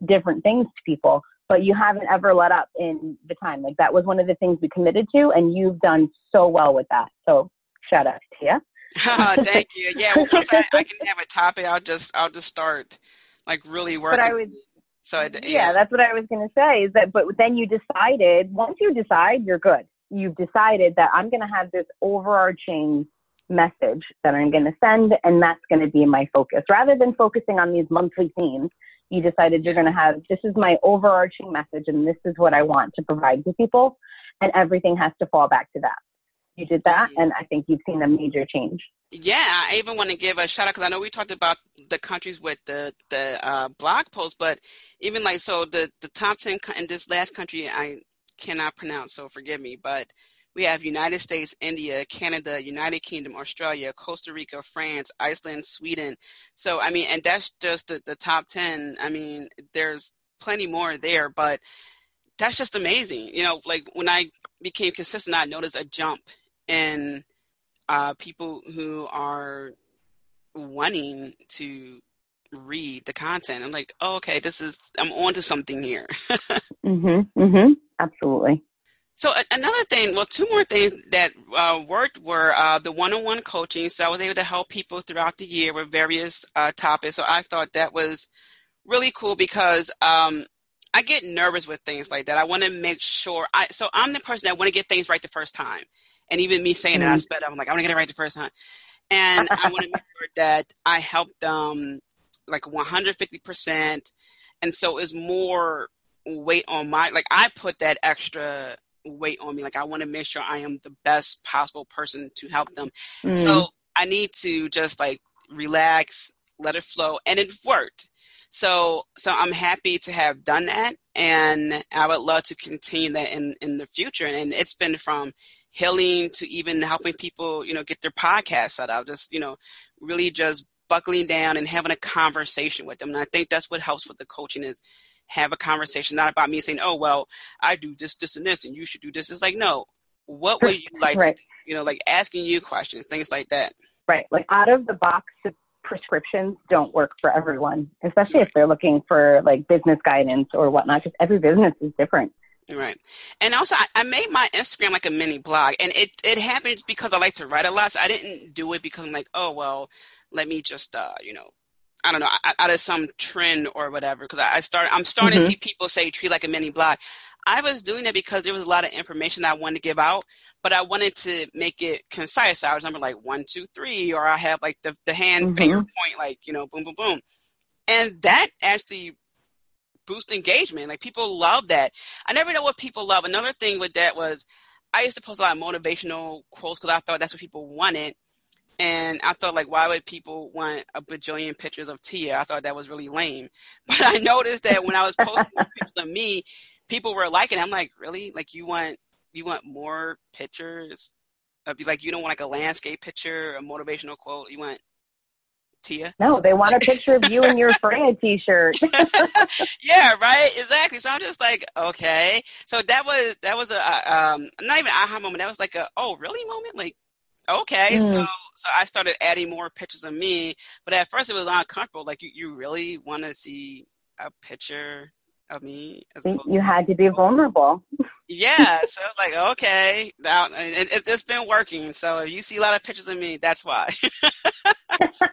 different things to people but you haven't ever let up in the time. Like that was one of the things we committed to, and you've done so well with that. So shout out to you. oh, thank you. Yeah, well, once I, I, can have a topic, I'll just I'll just start like really working. But I would. So I, yeah. yeah, that's what I was going to say. Is that but then you decided once you decide, you're good. You've decided that I'm going to have this overarching message that I'm going to send, and that's going to be my focus rather than focusing on these monthly themes you decided you're going to have this is my overarching message and this is what I want to provide to people and everything has to fall back to that. You did that and I think you've seen a major change. Yeah, I even want to give a shout out because I know we talked about the countries with the the uh, blog post, but even like so the the top ten in this last country I cannot pronounce, so forgive me, but we have United States, India, Canada, United Kingdom, Australia, Costa Rica, France, Iceland, Sweden. So, I mean, and that's just the, the top 10. I mean, there's plenty more there, but that's just amazing. You know, like when I became consistent, I noticed a jump in uh, people who are wanting to read the content. I'm like, oh, okay, this is I'm on to something here. mhm, mhm, absolutely. So another thing, well, two more things that uh, worked were uh, the one-on-one coaching. So I was able to help people throughout the year with various uh, topics. So I thought that was really cool because um, I get nervous with things like that. I want to make sure. I so I'm the person that want to get things right the first time, and even me saying mm-hmm. that I sped up. I'm like I want to get it right the first time, and I want to make sure that I help them like 150 percent. And so it's more weight on my like I put that extra weight on me. Like I want to make sure I am the best possible person to help them. Mm-hmm. So I need to just like relax, let it flow, and it worked. So so I'm happy to have done that, and I would love to continue that in in the future. And it's been from healing to even helping people, you know, get their podcast set up. Just you know, really just buckling down and having a conversation with them. And I think that's what helps with the coaching is have a conversation, not about me saying, oh, well, I do this, this, and this, and you should do this. It's like, no, what would you like right. to do? You know, like asking you questions, things like that. Right. Like out of the box prescriptions don't work for everyone, especially right. if they're looking for like business guidance or whatnot, because every business is different. Right. And also, I, I, made my Instagram like a mini blog, and it, it happens because I like to write a lot. So I didn't do it because I'm like, oh, well, let me just, uh, you know, I don't know, out of some trend or whatever. Because I started, I'm starting mm-hmm. to see people say treat like a mini blog. I was doing it because there was a lot of information I wanted to give out, but I wanted to make it concise. So I was number like one, two, three, or I have like the the hand mm-hmm. finger point, like you know, boom, boom, boom. and that actually boosts engagement. Like people love that. I never know what people love. Another thing with that was I used to post a lot of motivational quotes because I thought that's what people wanted. And I thought, like, why would people want a bajillion pictures of Tia? I thought that was really lame. But I noticed that when I was posting pictures of me, people were liking it. I'm like, really? Like, you want you want more pictures? I'd be like, you don't want like a landscape picture, a motivational quote. You want Tia? No, they want a picture of you in your Freya t-shirt. yeah, right. Exactly. So I'm just like, okay. So that was that was a um, not even aha moment. That was like a oh really moment. Like okay, mm. so so I started adding more pictures of me. But at first, it was uncomfortable. Like you, you really want to see a picture of me? you had to be vulnerable. yeah, so I was like, okay, now it, it, it's been working. So if you see a lot of pictures of me, that's why.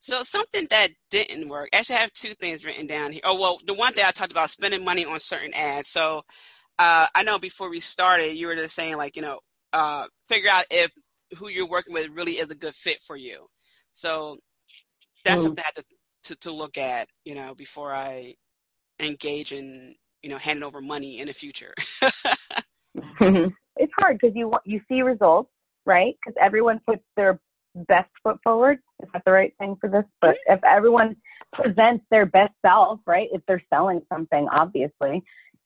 so something that didn't work. Actually, I have two things written down here. Oh well, the one thing I talked about spending money on certain ads. So uh, I know before we started, you were just saying like, you know, uh, figure out if who you're working with really is a good fit for you. So that's something I had to, to, to look at, you know, before I engage in, you know, handing over money in the future. it's hard because you want you see results, right? Because everyone puts their best foot forward. Is that the right thing for this? But mm-hmm. if everyone presents their best self, right? If they're selling something, obviously,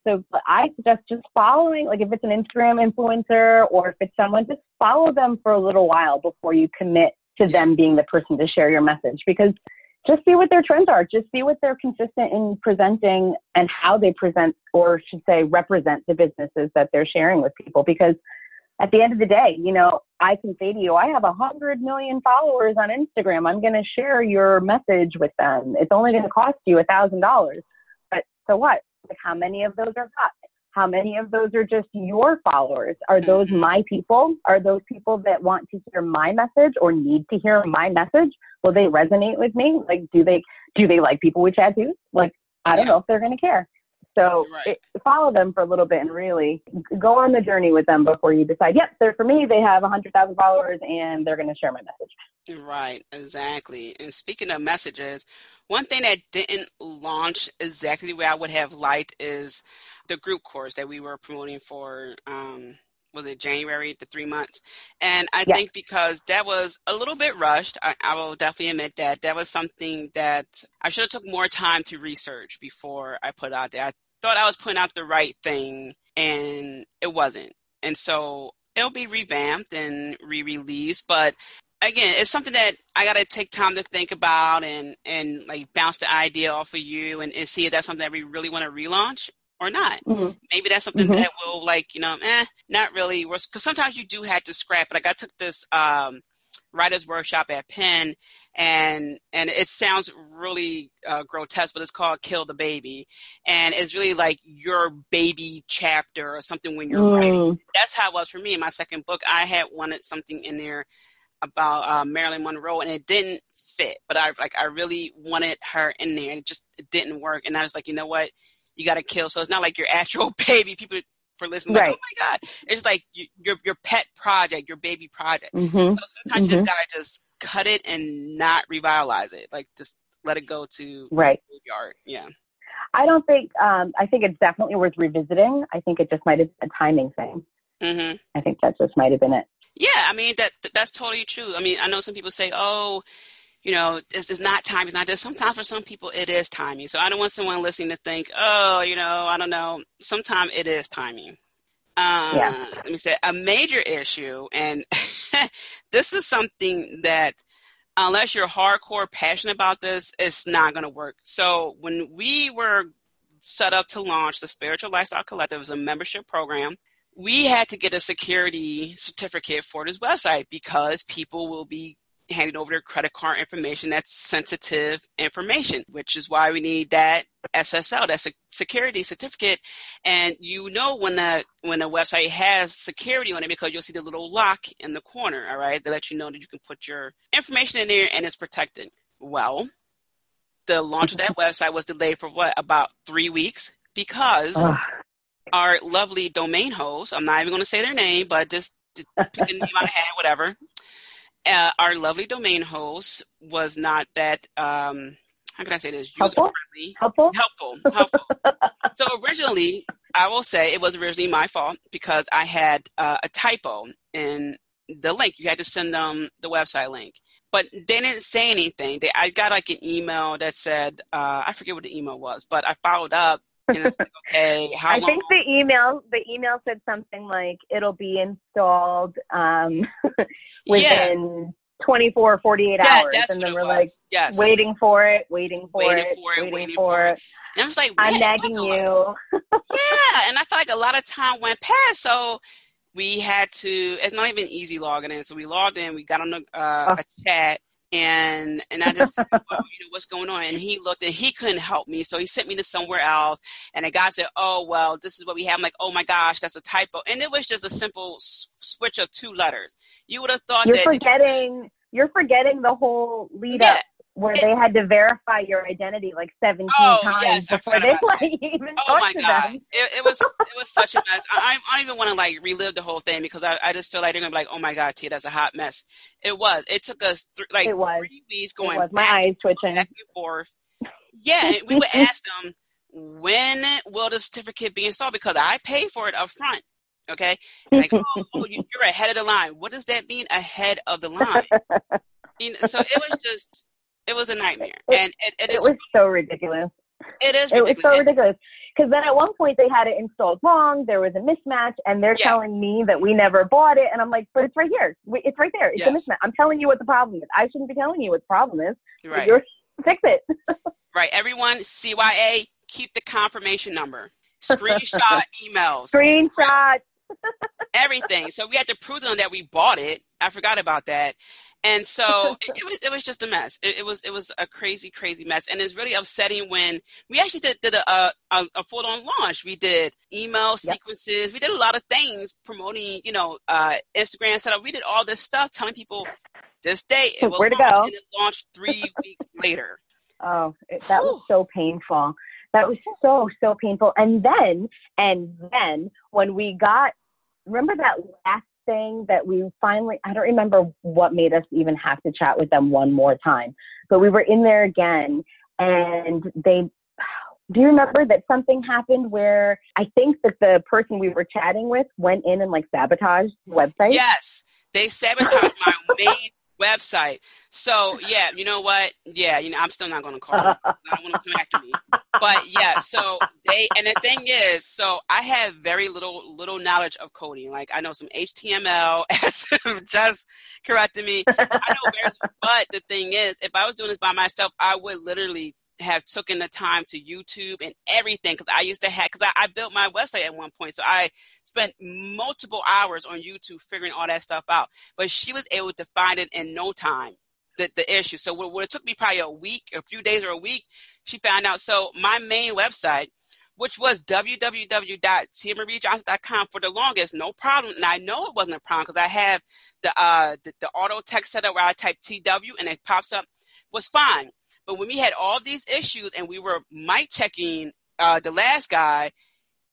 so I suggest just following, like if it's an Instagram influencer or if it's someone, just follow them for a little while before you commit to them being the person to share your message because just see what their trends are. Just see what they're consistent in presenting and how they present, or should say, represent the businesses that they're sharing with people. Because at the end of the day, you know, I can say to you, I have a hundred million followers on Instagram. I'm going to share your message with them. It's only going to cost you a thousand dollars. But so what? Like how many of those are hot? How many of those are just your followers? Are those mm-hmm. my people? Are those people that want to hear my message or need to hear my message? Will they resonate with me? Like, do they do they like people with tattoos? Like, I don't yeah. know if they're going to care. So right. it, follow them for a little bit and really go on the journey with them before you decide, yep, they're for me. They have a 100,000 followers and they're going to share my message. Right, exactly. And speaking of messages, one thing that didn't launch exactly where I would have liked is the group course that we were promoting for. Um, was it January, the three months? And I think because that was a little bit rushed, I, I, will definitely admit that that was something that I should have took more time to research before I put out there. I thought I was putting out the right thing and it wasn't. And so it'll be revamped and re-released, but again, it's something that I got to take time to think about and and like bounce the idea off of you and, and see if that's something that we really want to relaunch or not. Mm-hmm. Maybe that's something mm-hmm. that will like you know, eh, not really. Because sometimes you do have to scrap. Like I took this um, writers workshop at Penn, and and it sounds really uh, grotesque, but it's called "Kill the Baby," and it's really like your baby chapter or something when you're mm. writing. That's how it was for me in my second book. I had wanted something in there about uh, Marilyn Monroe, and it didn't fit. But I like I really wanted her in there, and it just it didn't work. And I was like, you know what, you got to kill. So it's not like your actual baby. People for listening. Right. Like, oh my God. It's like you, your your pet project, your baby project. Mm-hmm. So sometimes mm-hmm. you just gotta just cut it and not revitalize it. Like just let it go to right art. Yeah. I don't think um, I think it's definitely worth revisiting. I think it just might have been a timing thing. Mm-hmm. I think that just might have been it. Yeah, I mean that that's totally true. I mean, I know some people say, "Oh, you know, it's, it's not time. It's not this. Sometimes for some people, it is timing. So I don't want someone listening to think, oh, you know, I don't know. Sometimes it is timing. Um, yeah. Let me say a major issue, and this is something that unless you're hardcore passionate about this, it's not going to work. So when we were set up to launch the Spiritual Lifestyle Collective, it was a membership program. We had to get a security certificate for this website because people will be handing over their credit card information that's sensitive information, which is why we need that SSL, that's a security certificate. And you know when the when a website has security on it because you'll see the little lock in the corner, all right, to let you know that you can put your information in there and it's protected. Well, the launch of that website was delayed for what about three weeks because our lovely domain host, I'm not even going to say their name, but just pick a name out of hat, whatever uh, our lovely domain host was not that. Um, how can I say this? Helpful. Helpful. Helpful. Helpful. so originally, I will say it was originally my fault because I had uh, a typo in the link. You had to send them the website link, but they didn't say anything. They, I got like an email that said, uh, I forget what the email was, but I followed up and it's like, okay, how I long? think the email the email said something like it'll be installed um, within 24 48 Yeah, hours and then we're like yes. waiting for it waiting for Waiting it for it, waiting, waiting for, for it. And I was like, I'm nagging you Yeah, and I felt like a lot of time went past, so we had to. It's not even easy logging in. So we logged in. We got on the, uh, Oh. a chat, and and I just well, you know, what's going on? And he looked, and he couldn't help me, so he sent me to somewhere else. And the guy said, oh well, this is what we have. I'm like, oh my gosh, that's a typo, and it was just a simple s- switch of two letters. You would have thought you're that. forgetting you're forgetting the whole lead Yeah. up where It- they had to verify your identity like 17 Oh, times yes, before they about like even Oh talk my god, it, it was it was such a mess. I, I don't even want to like relive the whole thing because I, I just feel like they're gonna be like, oh my god, Tia, that's a hot mess. It was. It took us th- like It was. three weeks it going was my back, eyes twitching back and forth. Yeah, and we would ask them when will the certificate be installed because I pay for it up front. Okay, like oh, oh, you, you're ahead of the line. What does that mean? Ahead of the line. You know, so it was just it was a nightmare, and it, it it is was so ridiculous it is it was ridiculous. so ridiculous because then at one point they had it installed wrong there was a mismatch and they're Yeah. telling me that we never bought it and i'm like but it's right here it's right there it's a Yes. mismatch i'm telling you what the problem is i shouldn't be telling you what the problem is right. you're fix it Right. Everyone, CYA, keep the confirmation number. Screenshot emails, screenshot everything. So we had to prove to them that we bought it. I forgot about that. And so it, it was it was just a mess. It, it was it was a crazy crazy mess, and it's really upsetting when we actually did, did a, a, a, full on launch. We did email sequences. We did a lot of things promoting, you know, uh, Instagram setup. We did all this stuff, telling people this day it will Where to launch, go. and it launched three weeks later. Oh, it, that Whew. was so painful. That was so so painful. And then and then when we got, remember that last thing that we finally, I don't remember what made us even have to chat with them one more time, but we were in there again, and they. Do you remember that something happened where I think that the person we were chatting with went in and like sabotaged the website? Yes, they sabotaged my main website. So yeah, you know what? Yeah, you know I'm still not going to call. I don't want to come after me. But yeah, so they and the thing is, so I have very little little knowledge of coding. Like I know some HTML, as just corrected me. I know very, but the thing is, if I was doing this by myself, I would literally have taken the time to YouTube and everything because I used to have because I, I built my website at one point, so I spent multiple hours on YouTube figuring all that stuff out. But she was able to find it in no time. The, the issue. So what, what it took me probably a week, a few days or a week, she found out. So my main website, which was www.tiamariejohnson.com for the longest, no problem. And I know it wasn't a problem because I have the, uh, the, the auto text setup where I type TW and it pops up was fine. But when we had all these issues and we were mic checking uh, the last guy,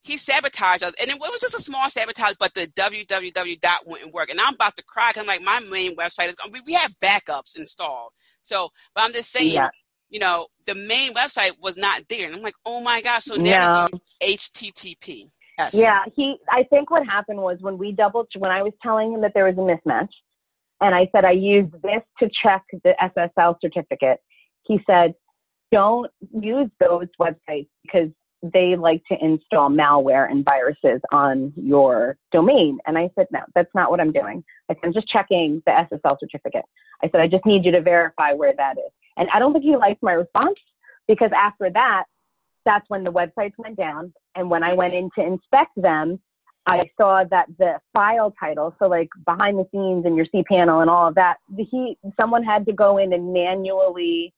he sabotaged us. And it was just a small sabotage, but the www dot wouldn't work. And I'm about to cry because I'm like, my main website is. We, we have backups installed. So, but I'm just saying, Yeah. you know, the main website was not there. And I'm like, oh my gosh. So now No. HTTP. Yes. Yeah, he. I think what happened was when we doubled when I was telling him that there was a mismatch, and I said I used this to check the SSL certificate. He said, "Don't use those websites because they like to install malware and viruses on your domain." And I said, "No, that's not what I'm doing. I said, I'm just checking the SSL certificate. I said I just need you to verify where that is." And I don't think he liked my response because after that, that's when the websites went down. And when I went in to inspect them, I saw that the file title, so like behind the scenes and your cPanel and all of that, he someone had to go in and manually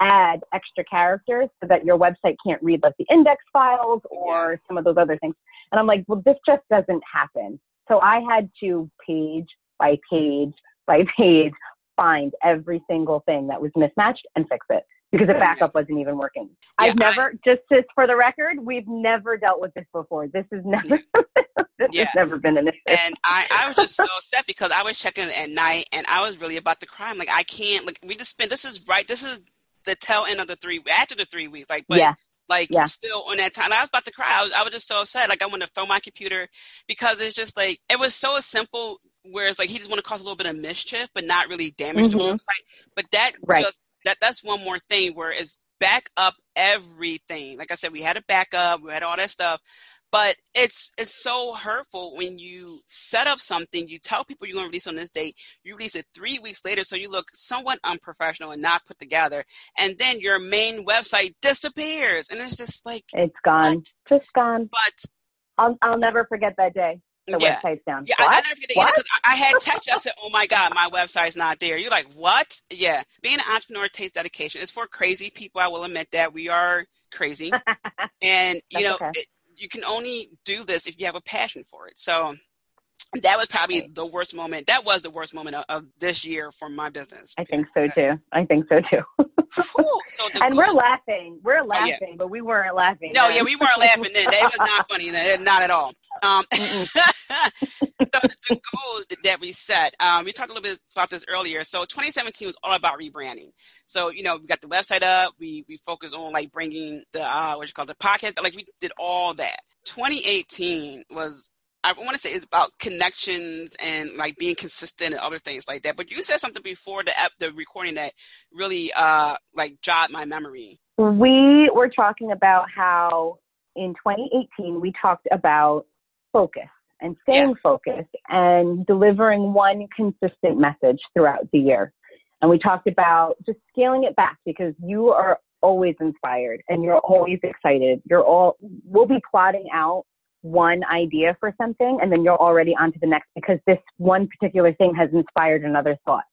add extra characters so that your website can't read like the index files or some of those other things. And I'm like, well, this just doesn't happen. So I had to page by page by page find every single thing that was mismatched and fix it because the backup wasn't even working. Yeah, I've never, just just for the record, we've never dealt with this before. This is never, this Yeah. has never been an issue. and I, I was just so upset because I was checking at night and I was really about to cry. I'm like, I can't. Like, we just spent. This is right. This is the tail end of the three after the three weeks. Like, but yeah, like Yeah. still on that time. I was about to cry. I was, I was just so upset. Like I wanted to throw my computer because it's just like it was so simple. Whereas like he just want to cause a little bit of mischief, but not really damage the Mhm. website. But that Right. just that that's one more thing where it's back up everything. Like I said, we had a backup, we had all that stuff. But it's it's so hurtful when you set up something, you tell people you're going to release on this date, you release it three weeks later, so you look somewhat unprofessional and not put together, and then your main website disappears, and it's just like, it's gone, What? just gone. but I'll I'll never forget that day. The yeah, website's down. yeah, I, I never forget What? because I, I had text you. I said, "Oh my God, my website's not there." You're like, "What?" Yeah, being an entrepreneur takes dedication. It's for crazy people. I will admit that we are crazy, and you know, okay. it, you can only do this if you have a passion for it. So that was probably the worst moment. That was the worst moment of, of this year for my business. I think so too. I think so too. Whew. So and we're laughing. We're Oh, yeah. laughing, but we weren't laughing. No, then. yeah, we weren't laughing then. That was not funny then. Not at all. Um, so the goals that- that we set, um, we talked a little bit about this earlier. So 2017 was all about rebranding. So, you know, we got the website up. We, we focused on like bringing the, uh, what you call the podcast. Like we did all that. 2018 was, I want to say it's about connections and like being consistent and other things like that. But you said something before the ep- the recording that really, uh, like jogged my memory. we were talking about how in 2018 we talked about focus and staying focused and delivering one consistent message throughout the year. And we talked about just scaling it back because you are always inspired and you're always excited. You're all, we'll be plotting out one idea for something and then you're already on to the next because this one particular thing has inspired another thought.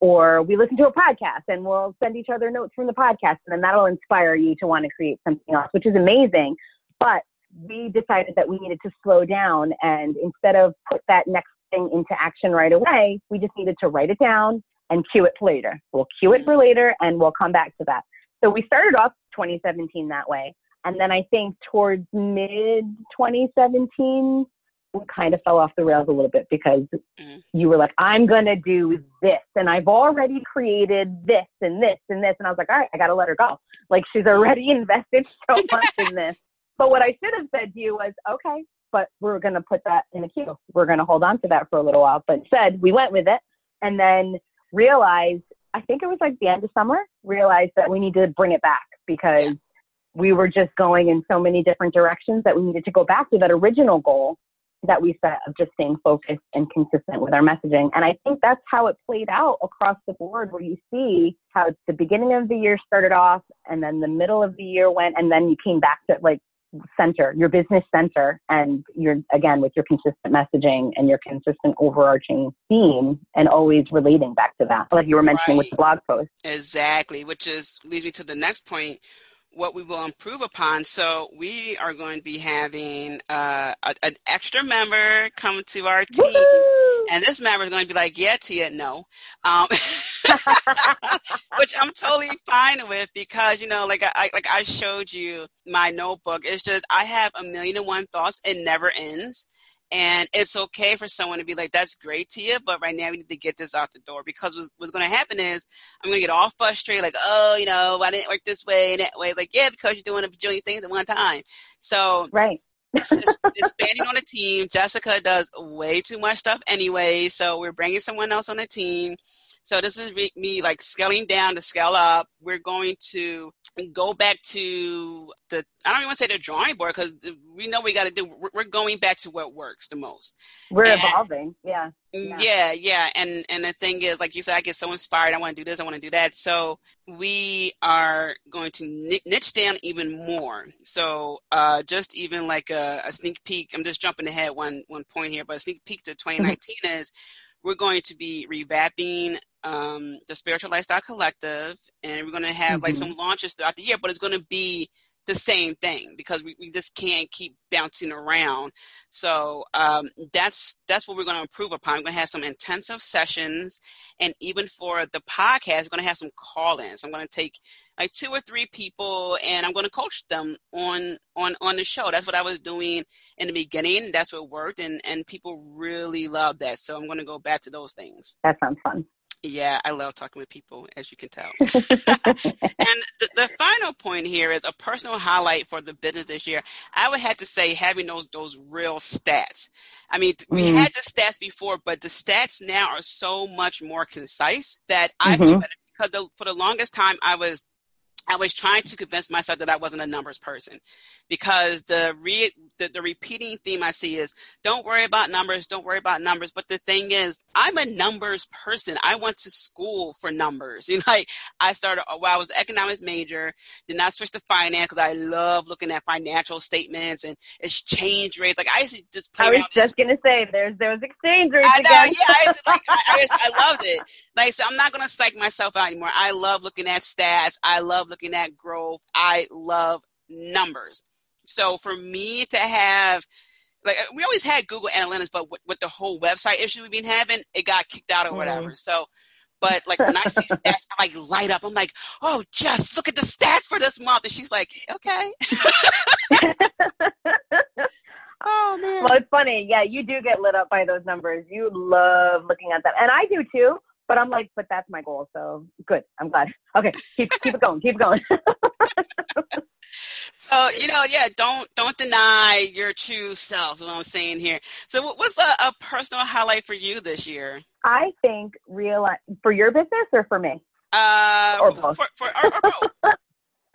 Or we listen to a podcast and we'll send each other notes from the podcast and then that'll inspire you to want to create something else, which is amazing. But we decided that we needed to slow down and instead of put that next thing into action right away, we just needed to write it down and cue it for later. We'll cue it for later and we'll come back to that. So we started off 2017 that way. And then I think towards mid 2017, we kind of fell off the rails a little bit because Mhm. you were like, I'm going to do this. And I've already created this and this and this. And I was like, all right, I got to let her go. Like she's already invested so much in this. But what I should have said to you was, okay, but we're going to put that in a queue. We're going to hold on to that for a little while. But instead, we went with it and then realized, I think it was like the end of summer, realized that we need to bring it back because we were just going in so many different directions that we needed to go back to that original goal that we set of just staying focused and consistent with our messaging. And I think that's how it played out across the board, where you see how the beginning of the year started off and then the middle of the year went, and then you came back to like center, your business center, and you're again with your consistent messaging and your consistent overarching theme and always relating back to that, like you were mentioning with the blog post. Exactly, which is leads me to the next point. What we will improve upon. So we are going to be having uh, a, an extra member come to our team, Woohoo! and this member is going to be like, "Yeah, Tia, no," um, which I'm totally fine with because you know, like I like I showed you my notebook. It's just I have a million and one thoughts. It never ends. And it's okay for someone to be like, that's great, Tia, but right now we need to get this out the door because what's, what's going to happen is I'm going to get all frustrated, like, oh, you know, I didn't it work this way and that way. Like, yeah, because you're doing a bajillion things at one time. So right. It's, it's expanding on the team. Jessica does way too much stuff anyway, so we're bringing someone else on the team. So this is me like scaling down to scale up. We're going to go back to the I don't even want to say the drawing board because we know we got to do. We're, we're going back to what works the most. We're And- evolving. Yeah. Yeah. Yeah, yeah, and and the thing is, like you said, I get so inspired. I want to do this. I want to do that. So we are going to niche down even more. So uh, just even like a, a sneak peek. I'm just jumping ahead one one point here, but a sneak peek to 2019 is we're going to be revamping um, the Spiritual Lifestyle Collective, and we're going to have like Mhm. some launches throughout the year. But it's going to be the same thing because we, we just can't keep bouncing around. So um, that's that's what we're going to improve upon. We're going to have some intensive sessions, and even for the podcast, we're going to have some call-ins. I'm going to take like two or three people, and I'm going to coach them on on on the show. That's what I was doing in the beginning. That's what worked, and and people really love that. So I'm going to go back to those things. That sounds fun. Yeah, I love talking with people, as you can tell. and the, the, final point here is a personal highlight for the business this year. I would have to say having those those real stats. I mean, we mm-hmm. had the stats before, but the stats now are so much more concise that I mm-hmm. because the, for the longest time I was I was trying to convince myself that I wasn't a numbers person because the, re, the, the repeating theme I see is don't worry about numbers, don't worry about numbers. But the thing is, I'm a numbers person. I went to school for numbers. You know, like I started uh, while I was economics major, then I switched to finance because I love looking at financial statements and exchange rates. Like I used to just play. I was just gonna say, there's those exchange rates. I know, again. yeah. I, used to, like, I, I, used, I loved it. Like so, I'm not gonna psych myself out anymore. I love looking at stats. I love looking at growth. I love numbers. So for me to have like we always had Google Analytics, but with, with the whole website issue we've been having, it got kicked out or mm-hmm. whatever. Mm. So, but like when I see stats, I like light up. I'm like, oh, just look at the stats for this month, and she's like, okay. oh man. Well, it's funny. Yeah, you do get lit up by those numbers. You love looking at them, and I do too. But I'm like, but that's my goal. So good. I'm glad. Okay, keep keep it going. Keep it going. so you know, yeah, don't don't deny your true self. What I'm saying here. So, what's a, a personal highlight for you this year? I think real for your business or for me. Uh, or both. For, for, or, or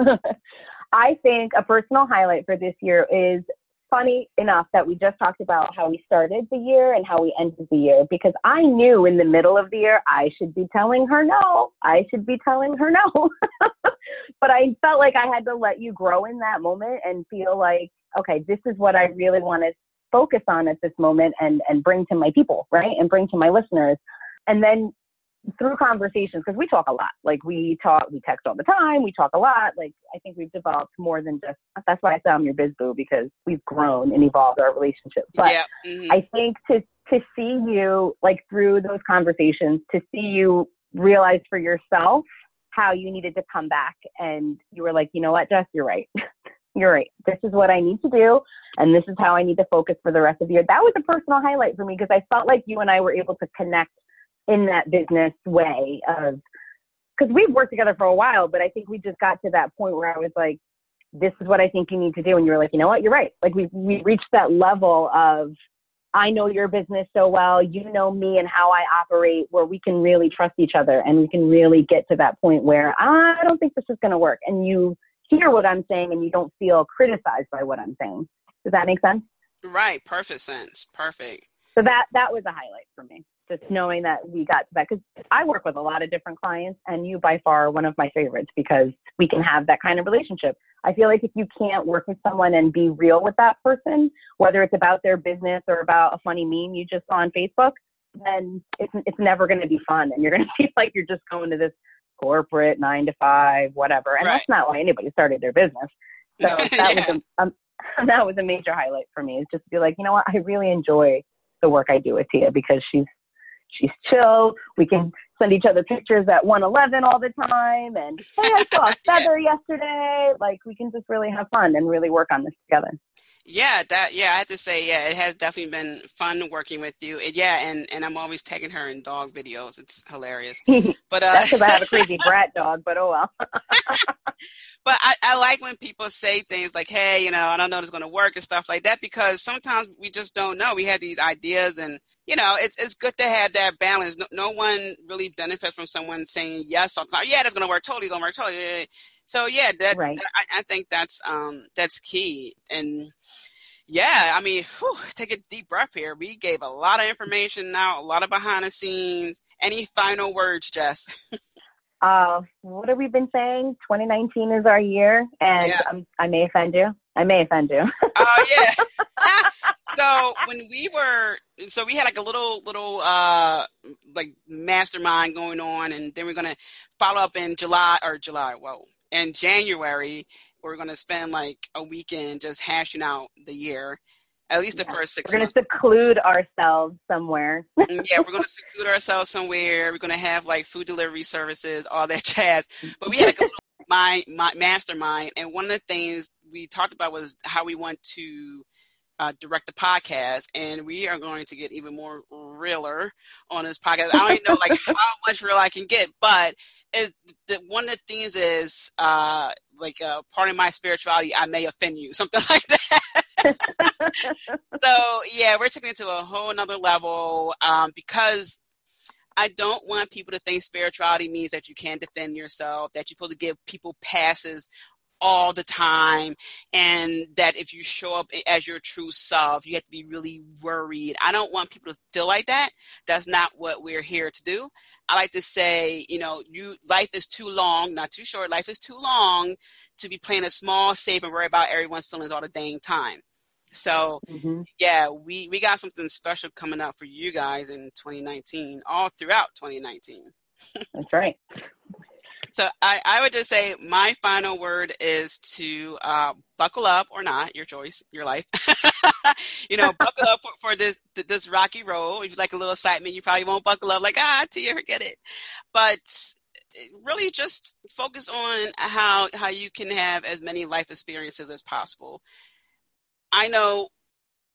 both. I think a personal highlight for this year is funny enough that we just talked about how we started the year and how we ended the year because I knew in the middle of the year I should be telling her no. I should be telling her no. but I felt like I had to let you grow in that moment and feel like, okay, this is what I really want to focus on at this moment and, and bring to my people, right? And bring to my listeners. And then through conversations because we talk a lot. Like we talk we text all the time we talk a lot. Like i think we've developed more than just that's why i say i'm your biz boo because we've grown and evolved our relationship. But yeah. mm-hmm. i think to to see you like through those conversations to see you realize for yourself how you needed to come back and you were like you know what jess you're right. You're right. This is what i need to do and this is how i need to focus for the rest of the year. That was a personal highlight for me because i felt like you and i were able to connect in that business way of because we've worked together for a while, but I think we just got to that point where I was like, this is what I think you need to do. And you were like, you know what, you're right. Like we we reached that level of I know your business so well, you know me and how I operate, where we can really trust each other and we can really get to that point where I don't think this is going to work. And you hear what I'm saying and you don't feel criticized by what I'm saying. Does that make sense? Right. Perfect sense. Perfect. So that that was a highlight for me just knowing that we got to that because I work with a lot of different clients and you by far are one of my favorites because we can have that kind of relationship. I feel like if you can't work with someone and be real with that person, whether it's about their business or about a funny meme you just saw on Facebook, then it's it's never going to be fun and you're going to feel like you're just going to this corporate nine to five whatever and right. that's not why anybody started their business. So that yeah. was a, um, that was a major highlight for me is just to be like, you know what, I really enjoy the work I do with Tia because she's she's chill. We can send each other pictures at 111 all the time. And hey, I saw a feather yesterday. Like we can just really have fun and really work on this together. Yeah, that yeah, I have to say, yeah, it has definitely been fun working with you. It, yeah, and and I'm always tagging her in dog videos. It's hilarious. But uh, that's because I have a crazy brat dog. But oh well. but I, I like when people say things like, "Hey, you know, I don't know if it's going to work" and stuff like that because sometimes we just don't know. We have these ideas, and you know, it's it's good to have that balance. No, no one really benefits from someone saying yes or yeah, that's going to work, totally going to work, totally. So yeah, that, right. that I, I, think that's um that's key. And yeah, I mean, whew, take a deep breath here. We gave a lot of information now, a lot of behind the scenes. Any final words, Jess? uh, what have we been saying? 2019 is our year, and yeah. um, I may offend you. I may offend you. Oh uh, yeah. so when we were, so we had like a little little uh like mastermind going on, and then we're gonna follow up in July or July. Well, in January, we're going to spend like a weekend just hashing out the year. At least the Yeah. first 6 We're going to seclude ourselves somewhere. Mm, yeah, we're going to seclude ourselves somewhere. We're going to have like food delivery services, all that jazz. But we had a little my, my mastermind, and one of the things we talked about was how we want to uh, direct the podcast, and we are going to get even more realer on this podcast. I don't even know like how much real I can get, but is the, one of the things is uh, like uh, part of my spirituality. I may offend you, something like that. so yeah, we're taking it to a whole nother level um, because I don't want people to think spirituality means that you can't defend yourself, that you're supposed to give people passes all the time, and that if you show up as your true self, you have to be really worried. I don't want people to feel like that. That's not what we're here to do. I like to say, you know, you life is too long, not too short. Life is too long to be playing a small, safe, and worry about everyone's feelings all the dang time. So hmm yeah, we we got something special coming up for you guys in 2019, all throughout 2019. That's right. So I, I would just say my final word is to uh, buckle up or not, your choice, your life. you know, buckle up for, for this this rocky road. If you like a little excitement, you probably won't buckle up like ah, Tia, forget it. But really, just focus on how how you can have as many life experiences as possible. I know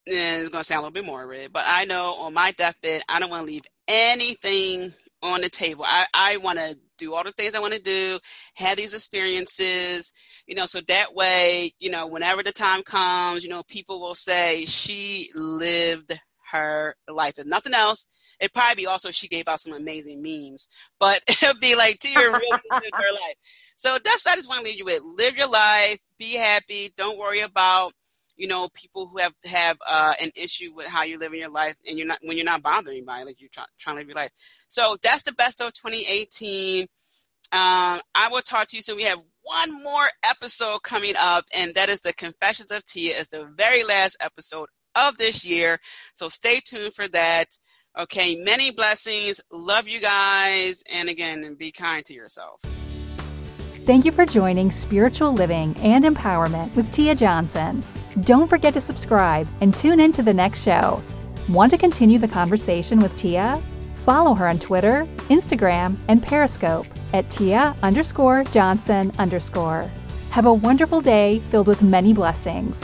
and it's going to sound a little bit morbid, but I know on my deathbed, I don't want to leave anything on the table. I, I want to do all the things I want to do, have these experiences, you know, so that way, you know, whenever the time comes, you know, people will say she lived her life. If nothing else, it'd probably be also she gave out some amazing memes, but it'll be like Tia really her life. So that's what I just want to leave you with. Live your life, be happy, don't worry about you know people who have have uh, an issue with how you're living your life and you're not when you're not bothering anybody like you're try, trying to live your life. So that's the best of 2018 um, i will talk to you soon. We have one more episode coming up and that is the confessions of tia. Is the very last episode of this year. So stay tuned for that. Okay many blessings. Love you guys. And again be kind to yourself. Thank you for joining Spiritual Living and Empowerment with Tia Johnson. Don't forget to subscribe and tune in to the next show. Want to continue the conversation with Tia? Follow her on Twitter, Instagram, and Periscope at Tia underscore Johnson underscore. Have a wonderful day filled with many blessings.